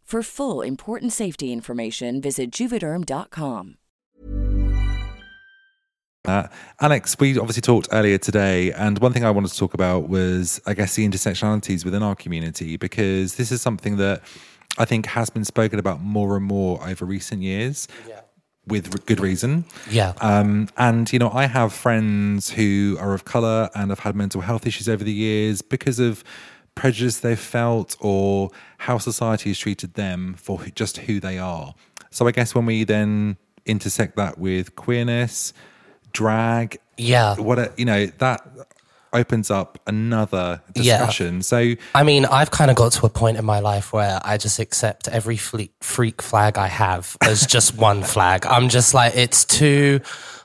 For full important safety information, visit juvederm.com. Uh, Alex, we obviously talked earlier today, and one thing I wanted to talk about was, I guess, the intersectionalities within our community, because this is something that I think has been spoken about more and more over recent years. With good reason. Yeah. Um, and, you know, I have friends who are of color and have had mental health issues over the years because of prejudice they've felt or how society has treated them for who- just who they are. So I guess when we then intersect that with queerness, drag, Yeah. what a, you know, that opens up another Yeah. discussion. So I mean, I've kind of got to a point in my life where I just accept every fle- freak flag I have as just [laughs] one flag. I'm just like, it's too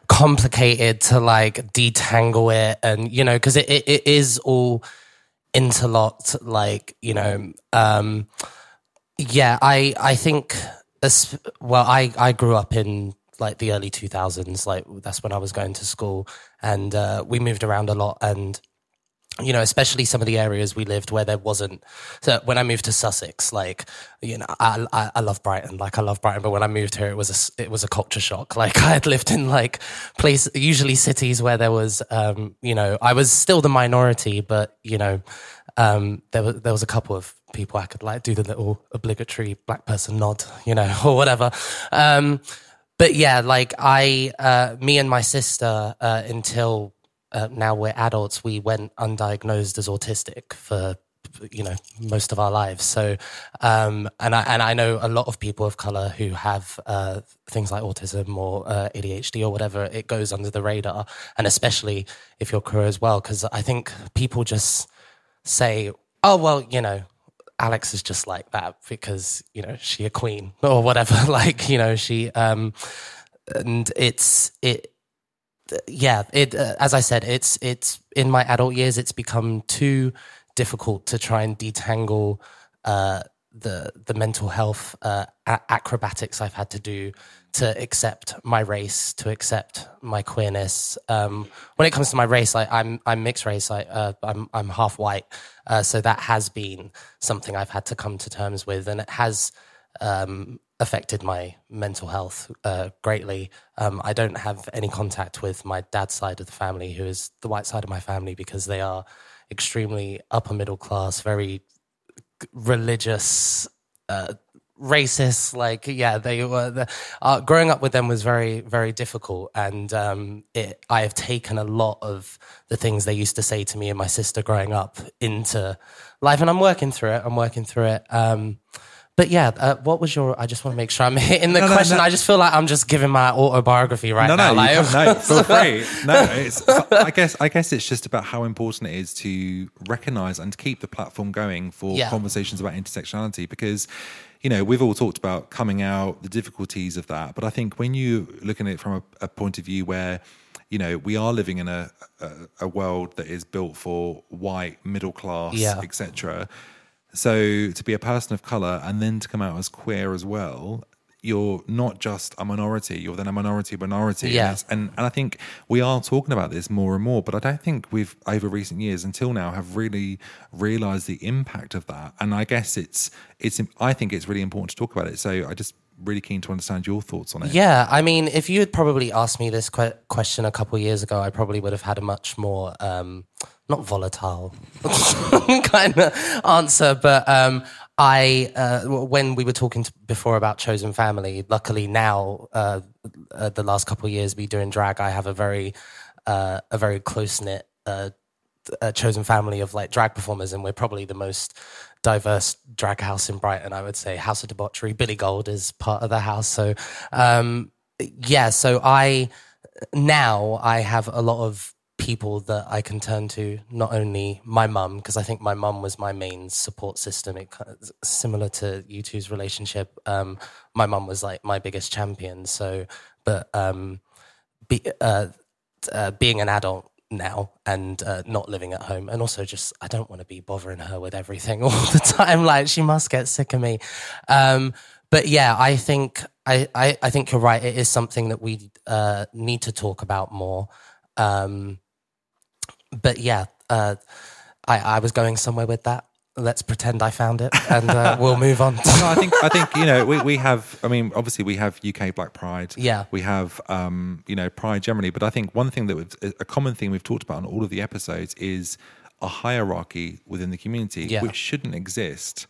complicated to like detangle it. And, you know, because it, it, it is all interlocked, like, you know, um, yeah, I, I think, well, I, I grew up in like the early 2000s, like that's when I was going to school and uh, we moved around a lot and you know, especially some of the areas we lived where there wasn't. So when I moved to Sussex, like you know, I, I I love Brighton, like I love Brighton, but when I moved here, it was a it was a culture shock. [laughs] Like I had lived in like place, usually cities where there was, um, you know, I was still the minority, but you know, um, there was there was a couple of people I could like do the little obligatory black person nod, you know, [laughs] or whatever. Um, but yeah, like I, uh, me and my sister, uh, until uh, now we're adults, we went undiagnosed as autistic for you know most of our lives. So, um, and I and I know a lot of people of color who have uh, things like autism or uh, ADHD or whatever. It goes under the radar, and especially if you're queer as well, because I think people just say, "Oh well, you know." Alex is just like that because you know she a queen [laughs] or whatever. [laughs] like you know she, um, and it's it yeah it uh, as i said it's it's in my adult years it's become too difficult to try and detangle uh the the mental health uh acrobatics i've had to do to accept my race to accept my queerness. Um when it comes to my race I, i'm i'm mixed race. I uh, i'm i'm half white. Uh, so that has been something i've had to come to terms with. And it has um affected my mental health uh, greatly. Um, I don't have any contact with my dad's side of the family, who is the white side of my family, because they are extremely upper middle class, very religious, uh, racist. Like, yeah, they were. The, uh, growing up with them was very, very difficult, and um, it, I have taken a lot of the things they used to say to me and my sister growing up into life, and I'm working through it. I'm working through it. Um, but yeah, uh, what was your? I just want to make sure I'm [laughs] hitting the No, no, question. no. I just feel like I'm just giving my autobiography right no, now. no, like, no, feel free. No, it's, [laughs] I guess I guess it's just about how important it is to recognise and keep the platform going for Yeah. conversations about intersectionality because. You know, we've all talked about coming out, the difficulties of that, but I think when you looking at it from a, a point of view where, you know, we are living in a, a a world that is built for white middle class, Yeah. etc. So to be a person of color and then to come out as queer as well, you're not just a minority, you're then a minority minority. Yeah. And, and and I think we are talking about this more and more, but I don't think we've over recent years until now have really realized the impact of that. And I guess it's it's I think it's really important to talk about it. So I just really keen to understand your thoughts on it. Yeah, I mean, if you had probably asked me this que- question a couple years ago, I probably would have had a much more um, not volatile [laughs] kind of answer. But um, I, uh, when we were talking to, before about chosen family, luckily now, uh, uh, the last couple of years, me doing drag, I have a very, uh, a very close knit. Uh, chosen family of like drag performers, and we're probably the most diverse drag house in Brighton. I would say House of Debauchery. Billy Gold is part of the house, so um, yeah. So I now I have a lot of people that I can turn to. Not only my mum, because I think my mum was my main support system. It similar to you two's relationship. Um, my mum was like my biggest champion. So, but um, be, uh, uh, being an adult now and uh, not living at home, and also just I don't want to be bothering her with everything [laughs] all the time. Like she must get sick of me. Um, but yeah, I think I, I, I think you're right. It is something that we uh, need to talk about more. Um, but yeah, uh, I, I was going somewhere with that. Let's pretend I found it, and uh, we'll move on. [laughs] no, I think I think you know we, we have. I mean, obviously we have UK Black Pride. Yeah. we have um, you know Pride generally, but I think one thing that we've, a common thing we've talked about on all of the episodes is a hierarchy within the community, Yeah. which shouldn't exist.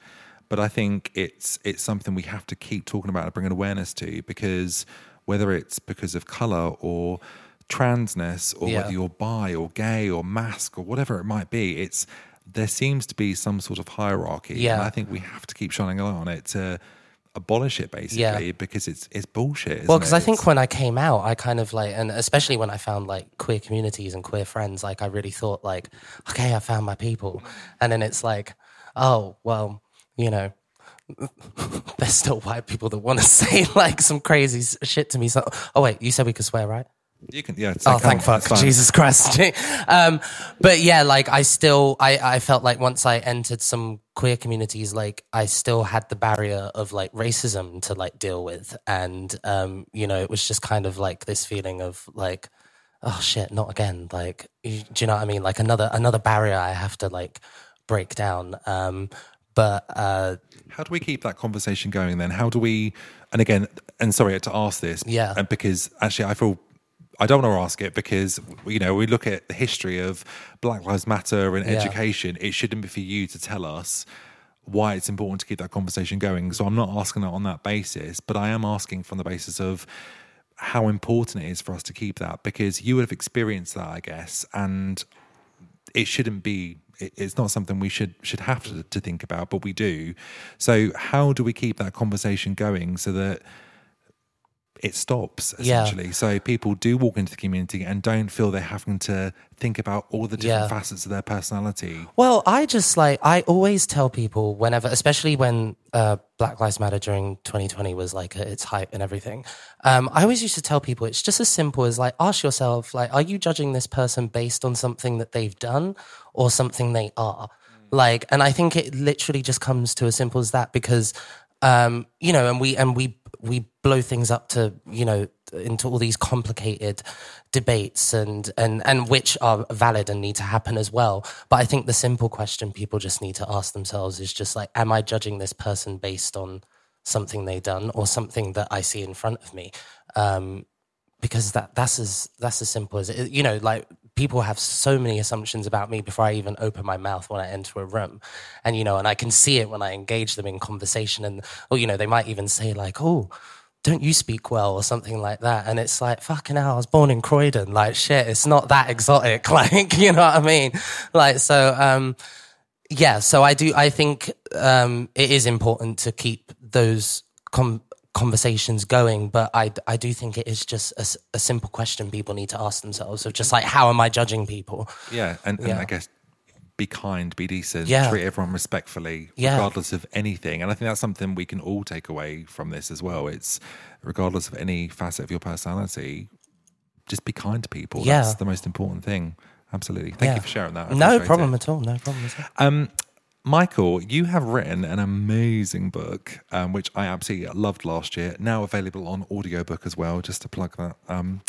But I think it's it's something we have to keep talking about and bringing awareness to because whether it's because of color or transness or Yeah. whether you're bi or gay or masc or whatever it might be, it's there seems to be some sort of hierarchy. Yeah. And I think we have to keep shining a light on it to abolish it basically Yeah. because it's it's bullshit. Well, because? I think when I came out, I kind of like, and especially when I found like queer communities and queer friends, like I really thought like, okay, I found my people, and then it's like, oh well, you know, [laughs] there's still white people that want to [laughs] say like some crazy shit to me. So, oh wait, you said we could swear, right? You can yeah. Oh, thank on, fuck. Jesus Christ! [laughs] um, but yeah, like I still, I, I felt like once I entered some queer communities, like I still had the barrier of like racism to like deal with, and um, you know, it was just kind of like this feeling of like, oh shit, not again. Like, you- do you know what I mean? Like another another barrier I have to like break down. Um, but uh, How do we keep that conversation going then? How do we? And again, and sorry to ask this, Yeah. because actually I feel I don't want to ask it because you know we look at the history of Black Lives Matter and Yeah. education. It shouldn't be for you to tell us why it's important to keep that conversation going. So I'm not asking that on that basis, but I am asking from the basis of how important it is for us to keep that because you would have experienced that, I guess, and it shouldn't be it's not something we should should have to, to think about but we do so how do we keep that conversation going so that it stops Yeah. essentially so people do walk into the community and don't feel they're having to think about all the different Yeah. facets of their personality Well, I just like I always tell people whenever, especially when uh, Black Lives Matter during 2020 was like its hype and everything. Um, I always used to tell people it's just as simple as like ask yourself like, are you judging this person based on something that they've done or something they are? Like, and I think it literally just comes to as simple as that because, um, you know, and we and we we blow things up to you know into all these complicated debates and and and which are valid and need to happen as well but i think the simple question people just need to ask themselves is just like am i judging this person based on something they've done or something that I see in front of me. Um, because that that's as that's as simple as it, you know like people have so many assumptions about me before I even open my mouth when I enter a room. And, you know, and I can see it when I engage them in conversation and, or, you know, they might even say like, oh, don't you speak well or something like that. And it's like, fucking hell, I was born in Croydon. Like, shit, it's not that exotic. [laughs] Like, you know what I mean? Like, so, um, yeah, so I do, I think, um, it is important to keep those com- conversations going, but I, I do think it is just a simple question people need to ask themselves of just like, how am I judging people? Yeah, and, and Yeah. I guess be kind, be decent, Yeah. treat everyone respectfully, Yeah. regardless of anything. And I think that's something we can all take away from this as well. It's regardless of any facet of your personality, just be kind to people. Yeah. That's the most important thing. Absolutely. Thank you for sharing that. I No problem it. at all. No problem at all. Um, Michael, you have written an amazing book, um, which I absolutely loved last year. Now available on audiobook as well, just to plug that. Um,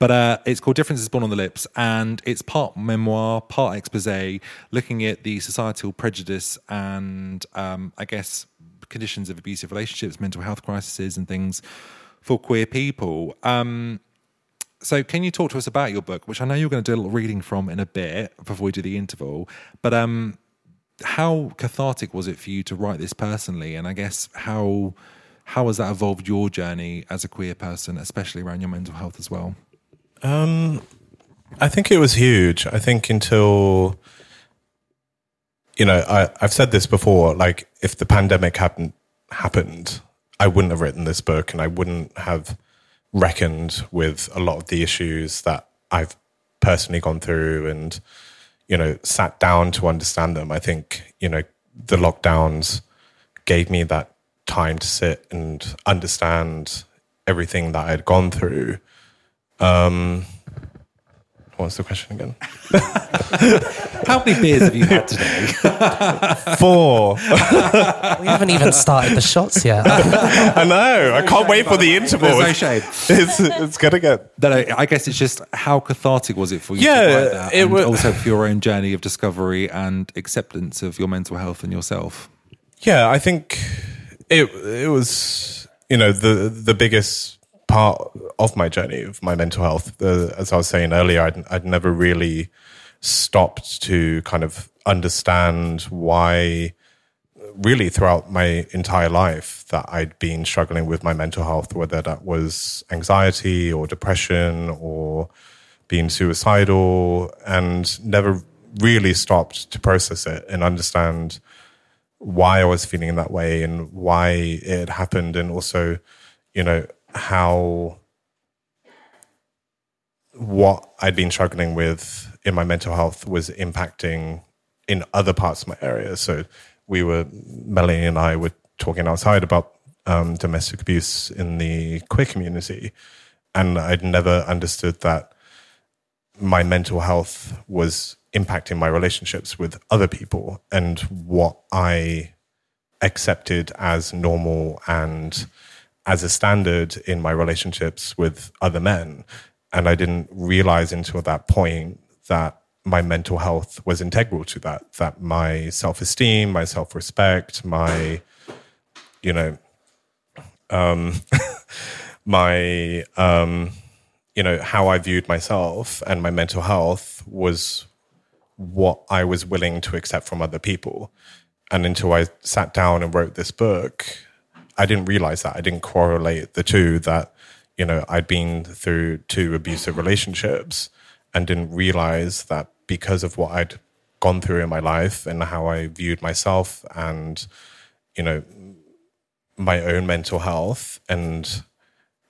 but uh, it's called Differences Born on the Lips, and it's part memoir, part expose, looking at the societal prejudice and um, I guess conditions of abusive relationships, mental health crises, and things for queer people. Um, so can you talk to us about your book which i know you're going to do a little reading from in a bit before we do the interval but um how cathartic was it for you to write this personally and i guess how how has that evolved your journey as a queer person especially around your mental health as well Um, I think it was huge. I think until, you know, I, I've said this before. Like, if the pandemic hadn't happened, I wouldn't have written this book, and I wouldn't have reckoned with a lot of the issues that I've personally gone through, and you know, sat down to understand them. I think you know the lockdowns gave me that time to sit and understand everything that I'd gone through. Um, what's the question again? [laughs] how many beers have you had today [laughs] Four. [laughs] we haven't even started the shots yet. I know. I can't wait for the interval. There's no shame. It's, it's gonna get. no, no, I guess it's just how cathartic was it for you Yeah, to write that, it and wa- also for your own journey of discovery and acceptance of your mental health and yourself. Yeah, I think it it was you know the the biggest part of my journey of my mental health. The, as I was saying earlier, I'd, I'd never really stopped to kind of understand why. Really, throughout my entire life, that I'd been struggling with my mental health, whether that was anxiety or depression or being suicidal, and never really stopped to process it and understand why I was feeling that way and why it happened, and also, you know, how what I'd been struggling with in my mental health was impacting in other parts of my area. So we were, Melanie and I were talking outside about um, domestic abuse in the queer community. And I'd never understood that my mental health was impacting my relationships with other people and what I accepted as normal and as a standard in my relationships with other men. And I didn't realize until that point that my mental health was integral to that, that my self esteem, my self respect, my, you know, um, [laughs] my, um, you know, how I viewed myself and my mental health was what I was willing to accept from other people. And until I sat down and wrote this book, I didn't realize that. I didn't correlate the two that, you know, I'd been through two abusive relationships and didn't realize that because of what I'd gone through in my life and how I viewed myself and, you know, my own mental health and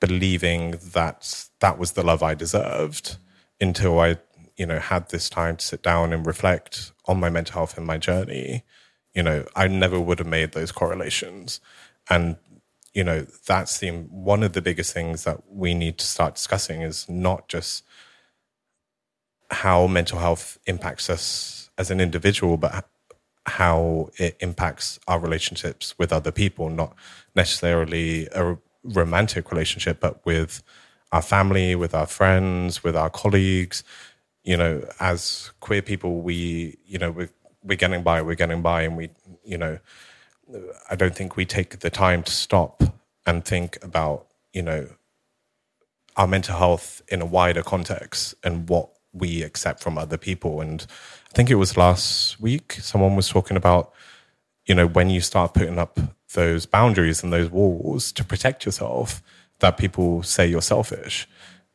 believing that that was the love I deserved until I, you know, had this time to sit down and reflect on my mental health and my journey. You know, I never would have made those correlations. And, you know, that's the one of the biggest things that we need to start discussing is not just how mental health impacts us as an individual, but how it impacts our relationships with other people, not necessarily a romantic relationship, but with our family, with our friends, with our colleagues. You know, as queer people, we, you know, we're, we're getting by, we're getting by, and we, you know, I don't think we take the time to stop and think about, you know, our mental health in a wider context and what we accept from other people. And I think it was last week someone was talking about, you know, when you start putting up those boundaries and those walls to protect yourself, that people say you're selfish.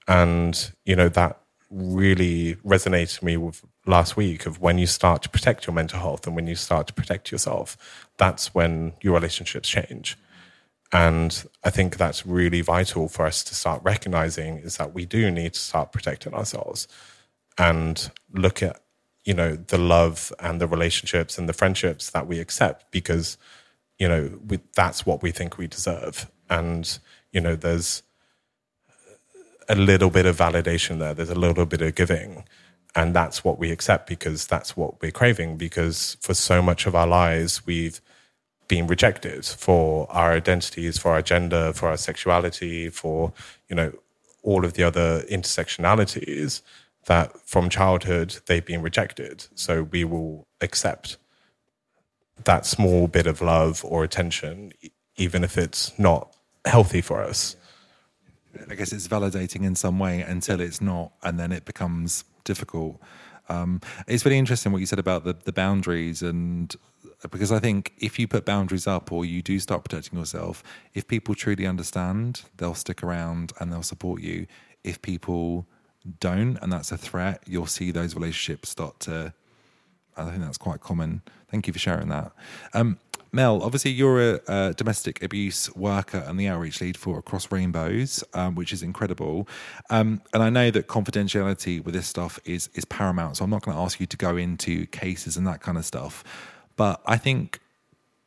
And, you know, that really resonated with me with last week of when you start to protect your mental health and when you start to protect yourself, that's when your relationships change. And I think that's really vital for us to start recognizing is that we do need to start protecting ourselves and look at, you know, the love and the relationships and the friendships that we accept because, you know, we, that's what we think we deserve. And, you know, there's a little bit of validation there, there's a little bit of giving. And that's what we accept because that's what we're craving. Because for so much of our lives, we've been rejected for our identities, for our gender, for our sexuality, for, you know, all of the other intersectionalities that from childhood they've been rejected. So we will accept that small bit of love or attention, even if it's not healthy for us. I guess it's validating in some way until it's not, and then it becomes difficult. Um, it's really interesting what you said about the, the boundaries and because I think if you put boundaries up or you do start protecting yourself, if people truly understand, they'll stick around and they'll support you. If people don't, and that's a threat, you'll see those relationships start to. I think that's quite common. Thank you for sharing that. Um, Mel, obviously you're a, a, domestic abuse worker and the outreach lead for Across Rainbows, um, which is incredible. Um, and I know that confidentiality with this stuff is is paramount, so I'm not going to ask you to go into cases and that kind of stuff. But I think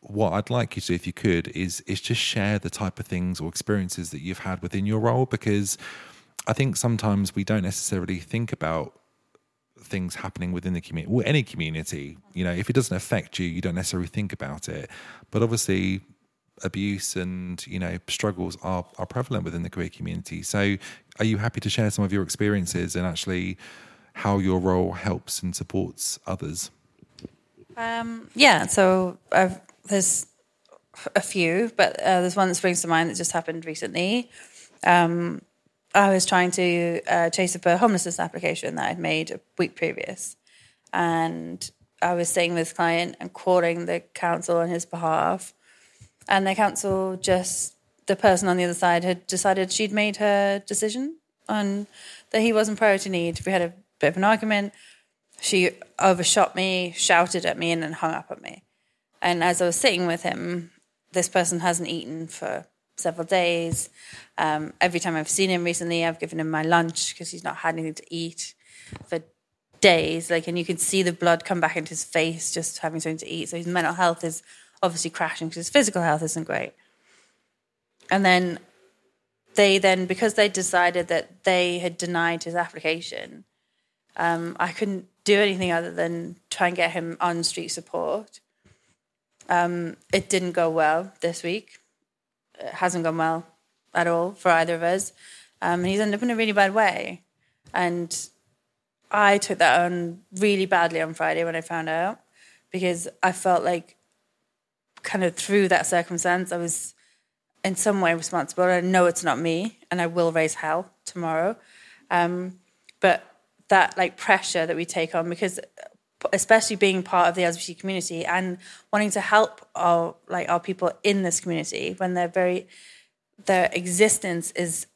what I'd like you to, if you could, is is just share the type of things or experiences that you've had within your role, because I think sometimes we don't necessarily think about things happening within the community, or any community. You know, if it doesn't affect you, you don't necessarily think about it. But obviously, abuse and you know struggles are are prevalent within the queer community. So, are you happy to share some of your experiences and actually how your role helps and supports others? Um, yeah, so I've, there's a few, but uh, there's one that springs to mind that just happened recently. Um, I was trying to uh, chase up a homelessness application that I'd made a week previous, and I was with this client and calling the council on his behalf, and the council just the person on the other side had decided she'd made her decision on that he wasn't priority need. We had a bit of an argument she overshot me, shouted at me, and then hung up at me. And as I was sitting with him, this person hasn't eaten for several days. Um, every time I've seen him recently, I've given him my lunch because he's not had anything to eat for days. Like, and you can see the blood come back into his face just having something to eat. So his mental health is obviously crashing because his physical health isn't great. And then they then, because they decided that they had denied his application, um, I couldn't do anything other than try and get him on street support. Um, it didn't go well this week. Hasn't gone well at all for either of us. Um, and he's ended up in a really bad way. And I took that on really badly on Friday when I found out because I felt like kind of through that circumstance, I was in some way responsible. I know it's not me and I will raise hell tomorrow. Um, but that like pressure that we take on because especially being part of the LGBT community and wanting to help our like our people in this community when they're very their existence is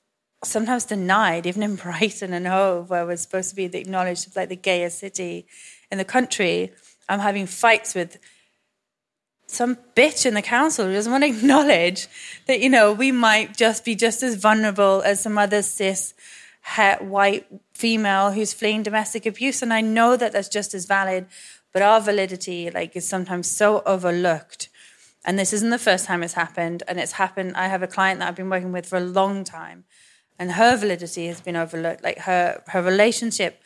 sometimes denied, even in [laughs] Brighton and Hove, where we're supposed to be the acknowledged like the gayest city in the country. I'm having fights with some bitch in the council who doesn't want to [laughs] acknowledge that, you know, we might just be just as vulnerable as some other cis het, white female who's fleeing domestic abuse. And I know that that's just as valid, but our validity like is sometimes so overlooked. And this isn't the first time it's happened. And it's happened. I have a client that I've been working with for a long time, and her validity has been overlooked. Like her her relationship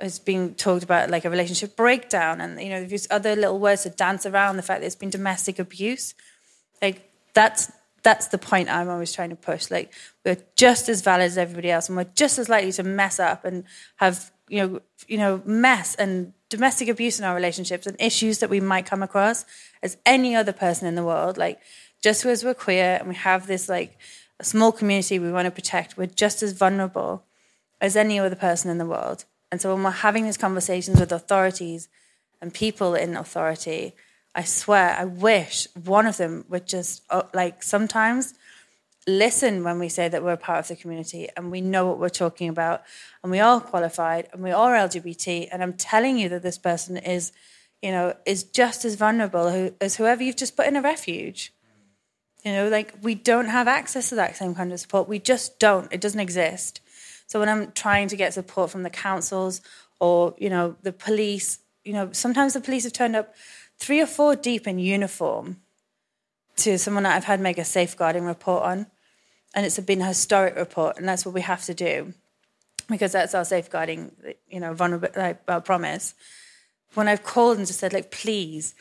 has been talked about like a relationship breakdown, and you know, there's other little words to dance around the fact that it's been domestic abuse. Like that's that's the point I'm always trying to push. Like we're just as valid as everybody else, and we're just as likely to mess up and have you know you know mess and domestic abuse in our relationships and issues that we might come across as any other person in the world. Like, just because we're queer and we have this like a small community we want to protect, we're just as vulnerable as any other person in the world. And so when we're having these conversations with authorities and people in authority, I swear, I wish one of them would just uh, like sometimes listen when we say that we're part of the community and we know what we're talking about and we are qualified and we are LGBT. And I'm telling you that this person is, you know, is just as vulnerable as whoever you've just put in a refuge. You know, like we don't have access to that same kind of support. We just don't. It doesn't exist. So when I'm trying to get support from the councils or, you know, the police, you know, sometimes the police have turned up three or four deep in uniform to someone that I've had make a safeguarding report on. And it's been a historic report, and that's what we have to do because that's our safeguarding, you know, vulnerable like, our promise. When I've called and just said, like, please,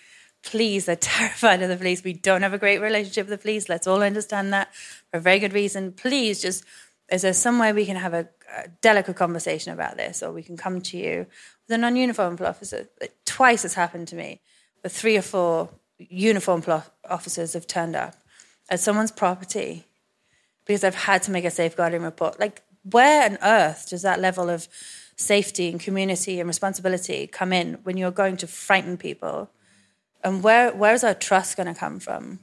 please, they're [laughs] terrified of the police. We don't have a great relationship with the police. Let's all understand that for a very good reason. Please, just is there some way we can have a, a delicate conversation about this, or we can come to you with a non-uniformed officer? Twice it's happened to me, three or four uniformed officers have turned up at someone's property because I've had to make a safeguarding report. Like, where on earth does that level of safety and community and responsibility come in when you're going to frighten people? And where where's our trust going to come from?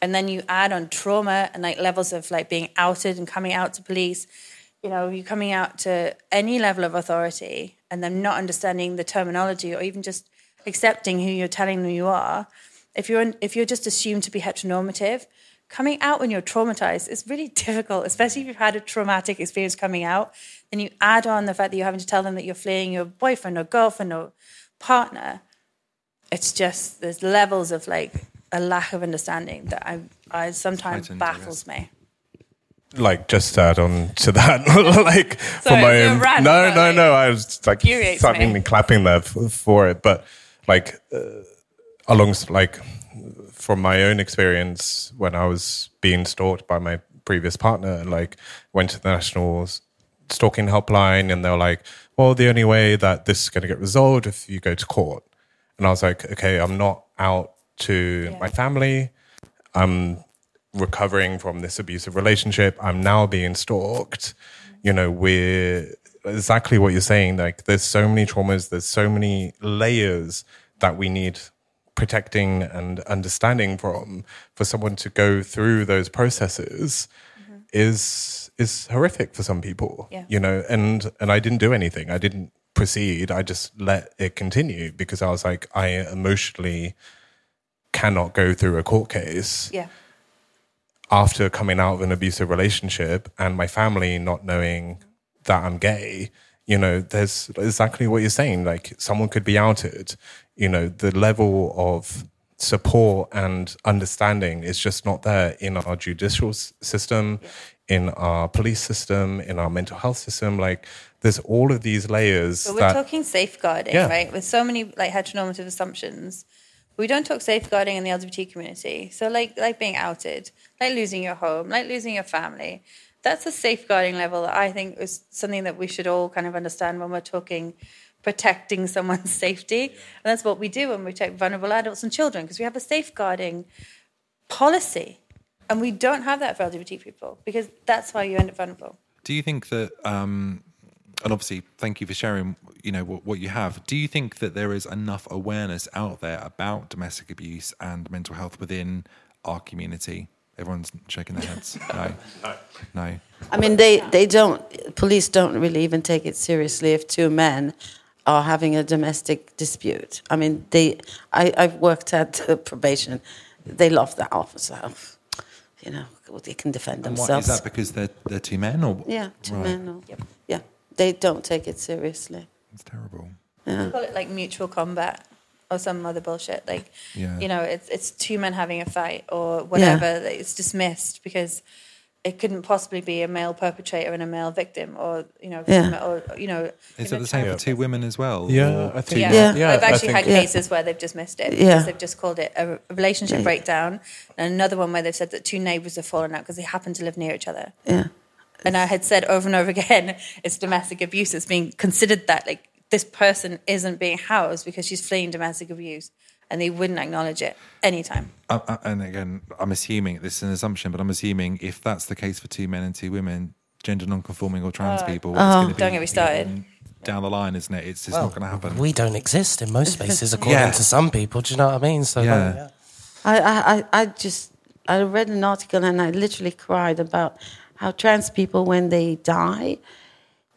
And then you add on trauma and like levels of like being outed and coming out to police. You know, you're coming out to any level of authority and them not understanding the terminology or even just accepting who you're telling them you are. If you're if you're just assumed to be heteronormative, coming out when you're traumatized is really [laughs] difficult, especially if you've had a traumatic experience coming out. Then you add on the fact that you're having to tell them that you're fleeing your boyfriend or girlfriend or partner. It's just there's levels of like a lack of understanding that I, I sometimes baffles me. Like just to add on to that, [laughs] like Sorry, for my own, no, no, no. I was like me. and clapping there for, for it, but like uh, along like from my own experience when I was being stalked by my previous partner, like went to the national stalking helpline, and they were like, "Well, the only way that this is going to get resolved if you go to court." And I was like, "Okay, I'm not out to my family. I'm recovering from this abusive relationship. I'm now being stalked. You know, we're exactly what you're saying. Like, there's so many traumas, there's so many layers that we need protecting and understanding from for someone to go through those processes mm-hmm. is is horrific for some people Yeah. you know and and i didn't do anything i didn't proceed i just let it continue because i was like i emotionally cannot go through a court case Yeah. after coming out of an abusive relationship and my family not knowing that I'm gay, you know, there's exactly what you're saying. Like someone could be outed, you know, the level of support and understanding is just not there in our judicial s- system, in our police system, in our mental health system. Like there's all of these layers But we're that talking safeguarding, Yeah. right? With so many like heteronormative assumptions. We don't talk safeguarding in the LGBT community. So like like being outed, like losing your home, like losing your family. That's a safeguarding level that I think is something that we should all kind of understand when we're talking protecting [laughs] someone's safety. And that's what we do when we protect vulnerable adults and children, because we have a safeguarding policy. And we don't have that for LGBT people because that's why you end up vulnerable. Do you think that, um, and obviously, thank you for sharing, you know, what, what you have. Do you think that there is enough awareness out there about domestic abuse and mental health within our community? Everyone's shaking their heads. [laughs] No, no. I mean, they, they don't, police don't really even take it seriously if two men are having a domestic dispute. I mean, they, I, I've worked at uh, probation. They love that officer. You know, they can defend And themselves. what, is that because they're they're two men or yeah, two Right. men. Or, Yeah, they don't take it seriously. It's terrible. We call it like mutual combat or some other bullshit. Like, Yeah. you know, it's it's two men having a fight or whatever. It's dismissed because it couldn't possibly be a male perpetrator and a male victim, or you know, Yeah. female- or you know. Is it the same for two women as well? Yeah, I think- two- Yeah. Yeah. Yeah, I've actually had think- Yeah. cases where they've dismissed it Yeah. because they've just called it a relationship Yeah. breakdown, and another one where they've said that two neighbours have fallen out because they happen to live near each other. Yeah. And I had said over and over again, [laughs] it's domestic abuse. It's being considered that like this person isn't being housed because she's fleeing domestic abuse. and they wouldn't acknowledge it anytime. Uh, uh, and again, I'm assuming this is an assumption, but I'm assuming if that's the case for two men and two women, gender non-conforming or trans Oh. people, it's Oh. gonna be Don't get me started. Down the line, isn't it? It's just Well, not going to happen. We don't exist in most spaces, [laughs] according Yeah. to some people. Do you know what I mean? So, like, Yeah. yeah. I, I, I- I just I read an article and I literally cried about how trans people when they die,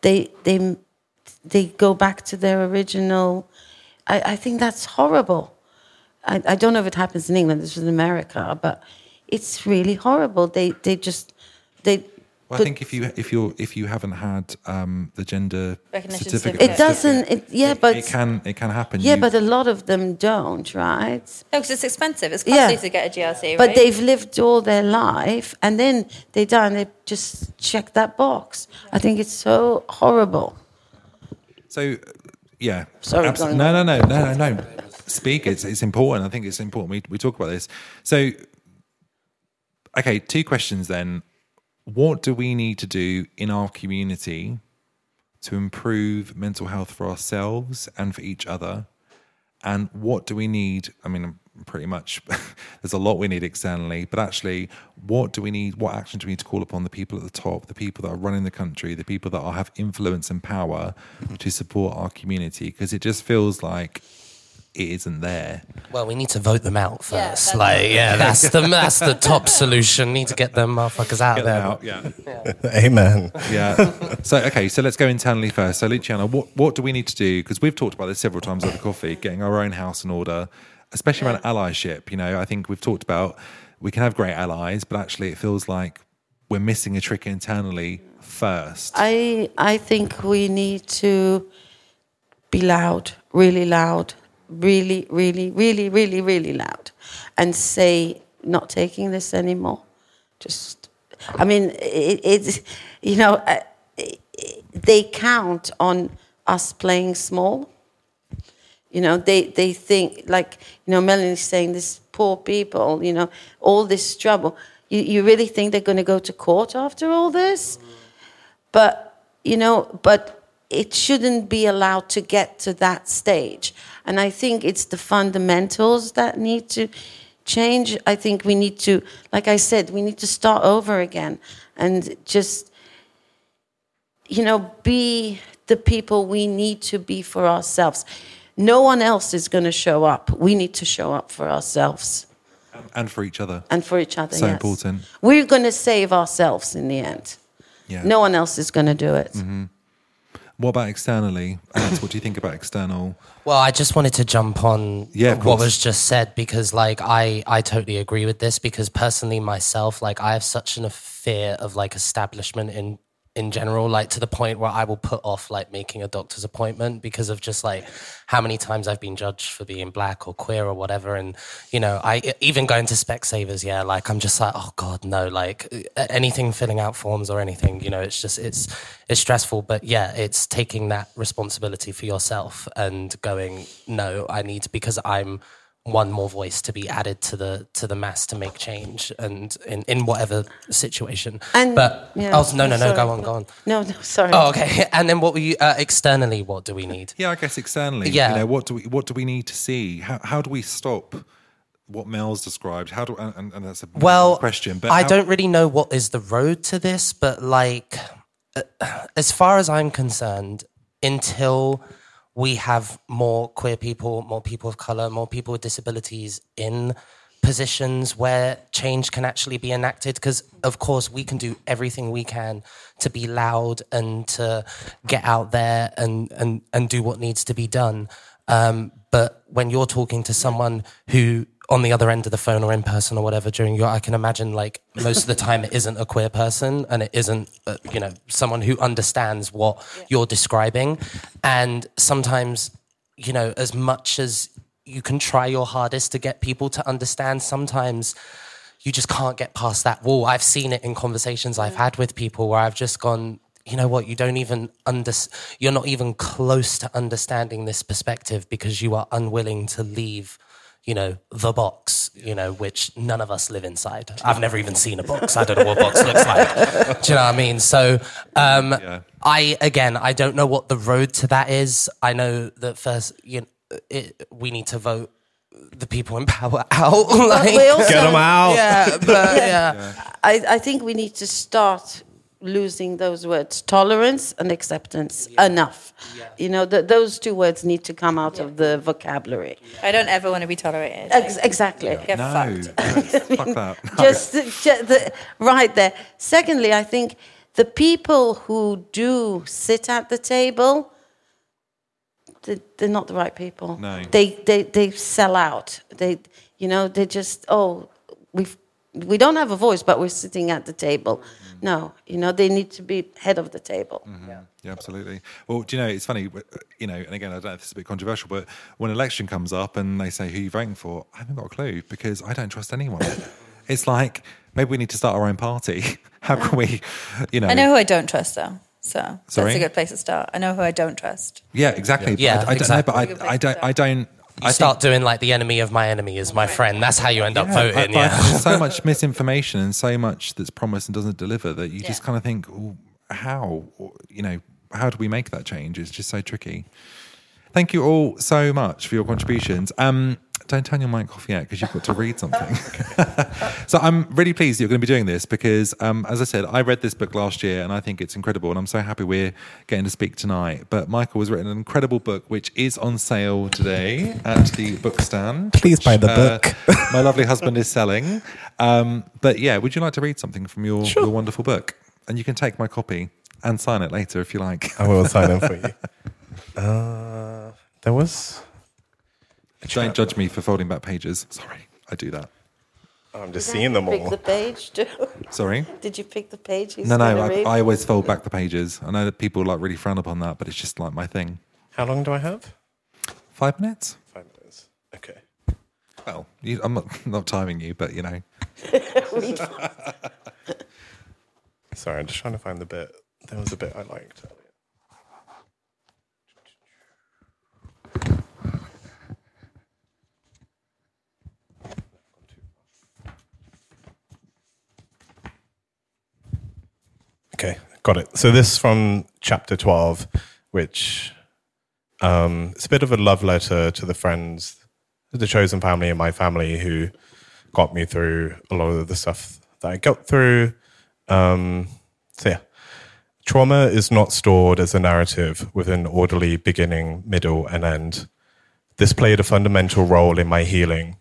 they they they go back to their original. I, I think that's horrible. I, I don't know if it happens in England. This was in America, but it's really horrible. They they just they. Well, I think if you if you if you haven't had um, the gender Recognition certificate, it doesn't. It, yeah, but it can it can happen. yeah, You- but a lot of them don't, right? No, because it's expensive. It's Yeah. costly to get a GRC, Right? But they've lived all their life and then they die and they just check that box. I think it's so horrible. So, yeah. Sorry, Abs- no, no, no, no, no, no. Speak. It's it's important. I think it's important. We we talk about this. So, okay, two questions then. What do we need to do in our community to improve mental health for ourselves and for each other? And what do we need? I mean, pretty much [laughs] there's a lot we need externally, but actually, what do we need? What action do we need to call upon the people at the top, the people that are running the country, the people that are, have influence and power to support our community? Because it just feels like it isn't there. Well, we need to vote them out first. that's- like, yeah, [laughs] that's the that's the top solution. Need to get them motherfuckers out Get there. them out, yeah. [laughs] Amen. Yeah. so okay, so let's go internally first. So Luciana, what what do we need to do? Because we've talked about this several times over coffee, getting our own house in order, especially around allyship. You know, I think we've talked about we can have great allies, but actually it feels like we're missing a trick internally first. I I think we need to be loud, really loud, really, really, really, really, really loud, and say not taking this anymore. Just, I mean, it, it's you know, uh, they count on us playing small. You know, they, they think, like, you know, Melanie's saying, this poor people, you know, all this trouble. You, you really think they're going to go to court after all this? But, you know, but it shouldn't be allowed to get to that stage. And I think it's the fundamentals that need to change. I think we need to, like I said, we need to start over again and just, you know, be the people we need to be for ourselves. No one else is going to show up. We need to show up for ourselves and for each other. and for each other. So yes. important. We're going to save ourselves in the end. Yeah. No one else is going to do it. Mm-hmm. What about externally? Alex, what do you think about external? Well, I just wanted to jump on Yeah, what was just said because, like, I I totally agree with this because personally myself, like, I have such an fear of like establishment in in general, like to the point where I will put off like making a doctor's appointment because of just like how many times I've been judged for being black or queer or whatever, and you know, I even going to Specsavers, yeah, like I'm just like, oh god, no, like anything filling out forms or anything, you know, it's just it's it's stressful, but yeah, it's taking that responsibility for yourself and going, no, I need because I'm one more voice to be added to the to the mass to make change and in in whatever situation. And- but yeah, oh no no no sorry. go on go on. No, no, sorry. Oh okay. [laughs] And then what we uh, externally? What do we need? Yeah, I guess externally. Yeah. You know, what do we what do we need to see? How how do we stop what Mel's described? How do and, and- and that's a Well, question. But I how- don't really know what is the road to this, but like, uh, as far as I'm concerned, until we have more queer people, more people of color, more people with disabilities in positions where change can actually be enacted. Because of course we can do everything we can to be loud and to get out there and and and do what needs to be done. Um, but when you're talking to someone who on the other end of the phone or in person or whatever during your i can imagine like most of the time it isn't a queer person and it isn't uh, you know someone who understands what you're describing. And sometimes you know as much as you can try your hardest to get people to understand sometimes you just can't get past that wall. I've seen it in conversations i've had with people where i've just gone you know what? You don't even under you're not even close to understanding this perspective because you are unwilling to leave you know the box you know which none of us live inside. [laughs] I've never even seen a box. I don't know what a box looks like. [laughs] Do you know what i mean? So um i again i don't know what the road to that is. I know that first you know, it, we need to vote the people in power [laughs] out. like, we also- Get 'em out. Yeah, but yeah. I, I think we need to start losing those words tolerance and acceptance enough you know th- those two words need to come out of the vocabulary I don't ever want to be tolerated. Ex- exactly Get No, fucked. [laughs] fuck that. No. [laughs] just, just the, right there secondly i think the people who do sit at the table they, they're not the right people No. they, they they sell out they you know they just oh we've we don't have a voice but we're sitting at the table mm-hmm. no you know they need to be head of the table mm-hmm. Yeah, yeah. absolutely. Well, do you know, it's funny, you know, and again, I don't know if this is a bit controversial, but when election comes up and they say who you're voting for, I haven't got a clue because I don't trust anyone. [coughs] it's like, maybe we need to start our own party. [laughs] How can we, you know? I know who I don't trust, though. So Sorry? that's a good place to start. I know who I don't trust. Yeah, exactly. Yeah, But I, I exactly. don't know, but I, I don't, I don't, You start doing like the enemy of my enemy is my friend. That's how you end up voting. but- but Yeah. There's so [laughs] much misinformation and so much that's promised and doesn't deliver that you just kind of think, oh, how? You know, how do we make that change? It's just so tricky. Thank you all so much for your contributions. Um, don't turn your mic off yet because you've got to read something. [laughs] so I'm really pleased you're going to be doing this because, um, as I said, I read this book last year and I think it's incredible, and I'm so happy we're getting to speak tonight. But Michael has written an incredible book which is on sale today at the book stand. Please which, buy the uh, book. [laughs] my lovely husband is selling. Um, but yeah, would you like to read something from your, your wonderful book? And you can take my copy and sign it later if you like. I will sign it [laughs] for you. Uh, there was. Don't judge me for folding back pages. Sorry, I do that. I'm just seeing them pick all. the page too Sorry. did you pick the page he's No, no, gonna I, read? I always fold back the pages. I know that people like really frown upon that, but it's just like my thing. How long do I have? Five minutes? Five minutes. Okay. Well, you, I'm not, [laughs] not timing you, but you know. [laughs] [laughs] Sorry, I'm just trying to find the bit. There was a bit I liked. earlier. Okay, got it. So this from chapter 12, which um, it's a bit of a love letter to the friends, the chosen family and my family who got me through a lot of the stuff that I got through. Um, so yeah, trauma is not stored as a narrative with an orderly beginning, middle, and end. This played a fundamental role in my healing.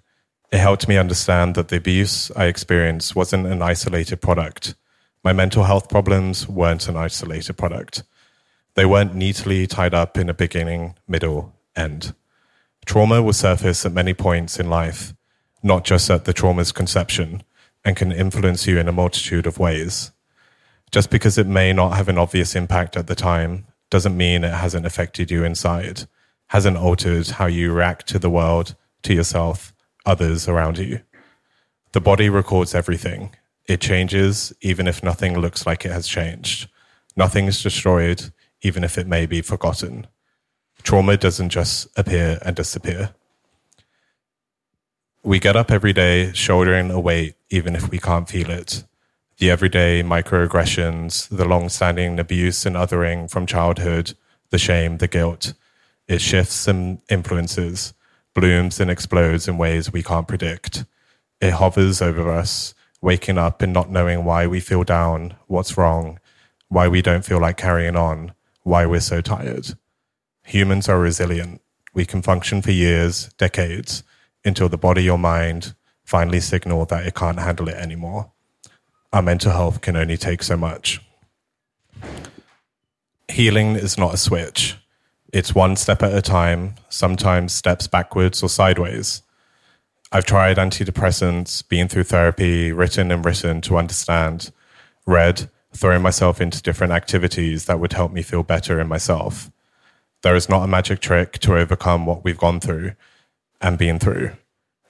It helped me understand that the abuse I experienced wasn't an isolated product. My mental health problems weren't an isolated product. They weren't neatly tied up in a beginning, middle, end. Trauma will surface at many points in life, not just at the trauma's conception, and can influence you in a multitude of ways. Just because it may not have an obvious impact at the time doesn't mean it hasn't affected you inside, hasn't altered how you react to the world, to yourself, others around you. The body records everything. It changes even if nothing looks like it has changed. Nothing is destroyed even if it may be forgotten. Trauma doesn't just appear and disappear. We get up every day shouldering a weight even if we can't feel it. The everyday microaggressions, the long standing abuse and othering from childhood, the shame, the guilt. It shifts and influences, blooms and explodes in ways we can't predict. It hovers over us, waking up and not knowing why we feel down, what's wrong, why we don't feel like carrying on, why we're so tired. Humans are resilient. We can function for years, decades, until the body or mind finally signal that it can't handle it anymore. Our mental health can only take so much. Healing is not a switch. It's one step at a time, sometimes steps backwards or sideways. I've tried antidepressants, been through therapy, written and written to understand, read, throwing myself into different activities that would help me feel better in myself. There is not a magic trick to overcome what we've gone through and been through.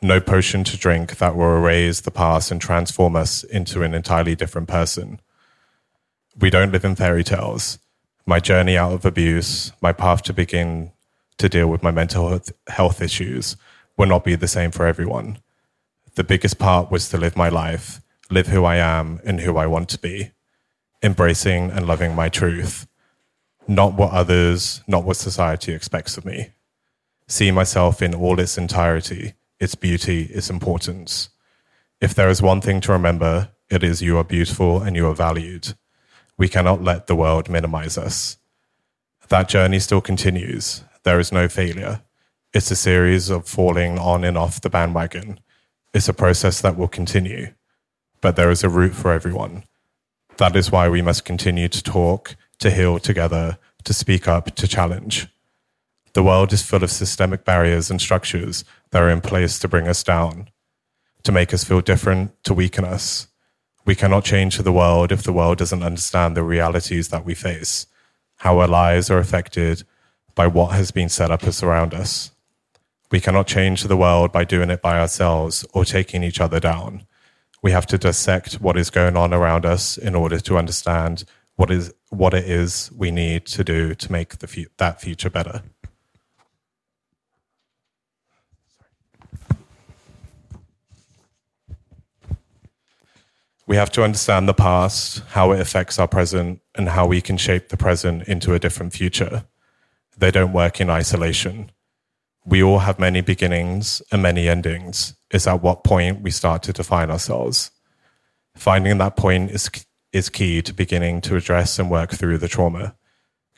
No potion to drink that will erase the past and transform us into an entirely different person. We don't live in fairy tales. My journey out of abuse, my path to begin to deal with my mental health- issues will not be the same for everyone. The biggest part was to live my life, live who I am and who I want to be, embracing and loving my truth, not what others, not what society expects of me. See myself in all its entirety, its beauty, its importance. If there is one thing to remember, it is you are beautiful and you are valued. We cannot let the world minimize us. That journey still continues. There is no failure. It's a series of falling on and off the bandwagon. It's a process that will continue, but there is a route for everyone. That is why we must continue to talk, to heal together, to speak up, to challenge. The world is full of systemic barriers and structures that are in place to bring us down, to make us feel different, to weaken us. We cannot change the world if the world doesn't understand the realities that we face, how our lives are affected by what has been set up around us. We cannot change the world by doing it by ourselves or taking each other down. We have to dissect what is going on around us in order to understand what is what it is we need to do to make the that future better. We have to understand the past, how it affects our present, and how we can shape the present into a different future. They don't work in isolation. We all have many beginnings and many endings. It's at what point we start to define ourselves. Finding that point is, is key to beginning to address and work through the trauma.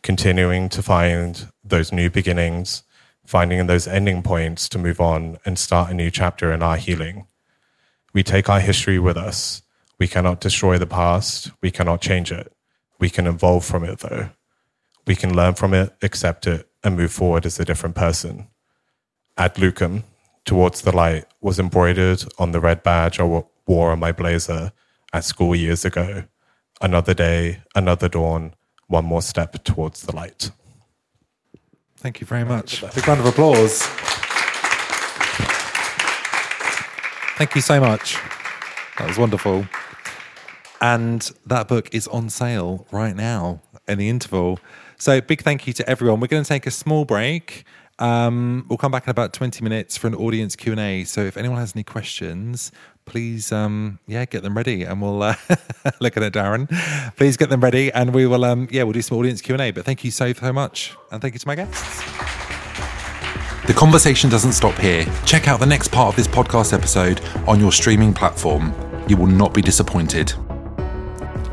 Continuing to find those new beginnings, finding those ending points to move on and start a new chapter in our healing. We take our history with us. We cannot destroy the past. We cannot change it. We can evolve from it, though. We can learn from it, accept it, and move forward as a different person. Ad Lucem, towards the light, was embroidered on the red badge I wore on my blazer at school years ago. Another day, another dawn, one more step towards the light. Thank you very much. Big round of applause. Thank you so much. That was wonderful. And that book is on sale right now in the interval. So, big thank you to everyone. We're going to take a small break. Um, we'll come back in about 20 minutes for an audience Q&A. So if anyone has any questions, please, um, yeah, get them ready and we'll, uh, [laughs] looking at Darren, please get them ready and we will, um, yeah, we'll do some audience Q&A. But thank you so, so much. And thank you to my guests. The conversation doesn't stop here. Check out the next part of this podcast episode on your streaming platform. You will not be disappointed.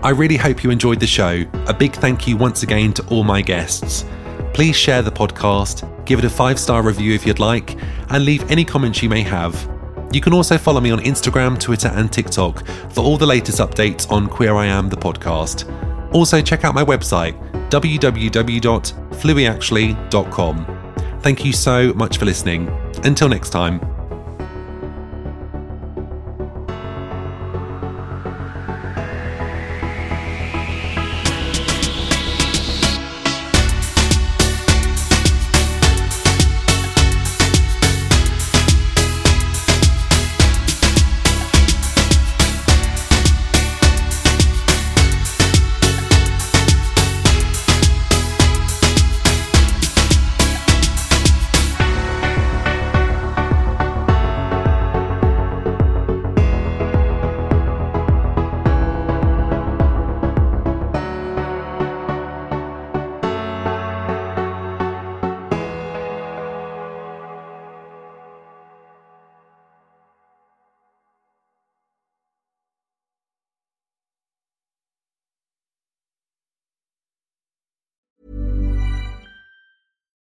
I really hope you enjoyed the show. A big thank you once again to all my guests. Please share the podcast, give it a five star review if you'd like, and leave any comments you may have. You can also follow me on Instagram, Twitter, and TikTok for all the latest updates on Queer I Am, the podcast. Also, check out my website, www.fluiactually.com. Thank you so much for listening. Until next time.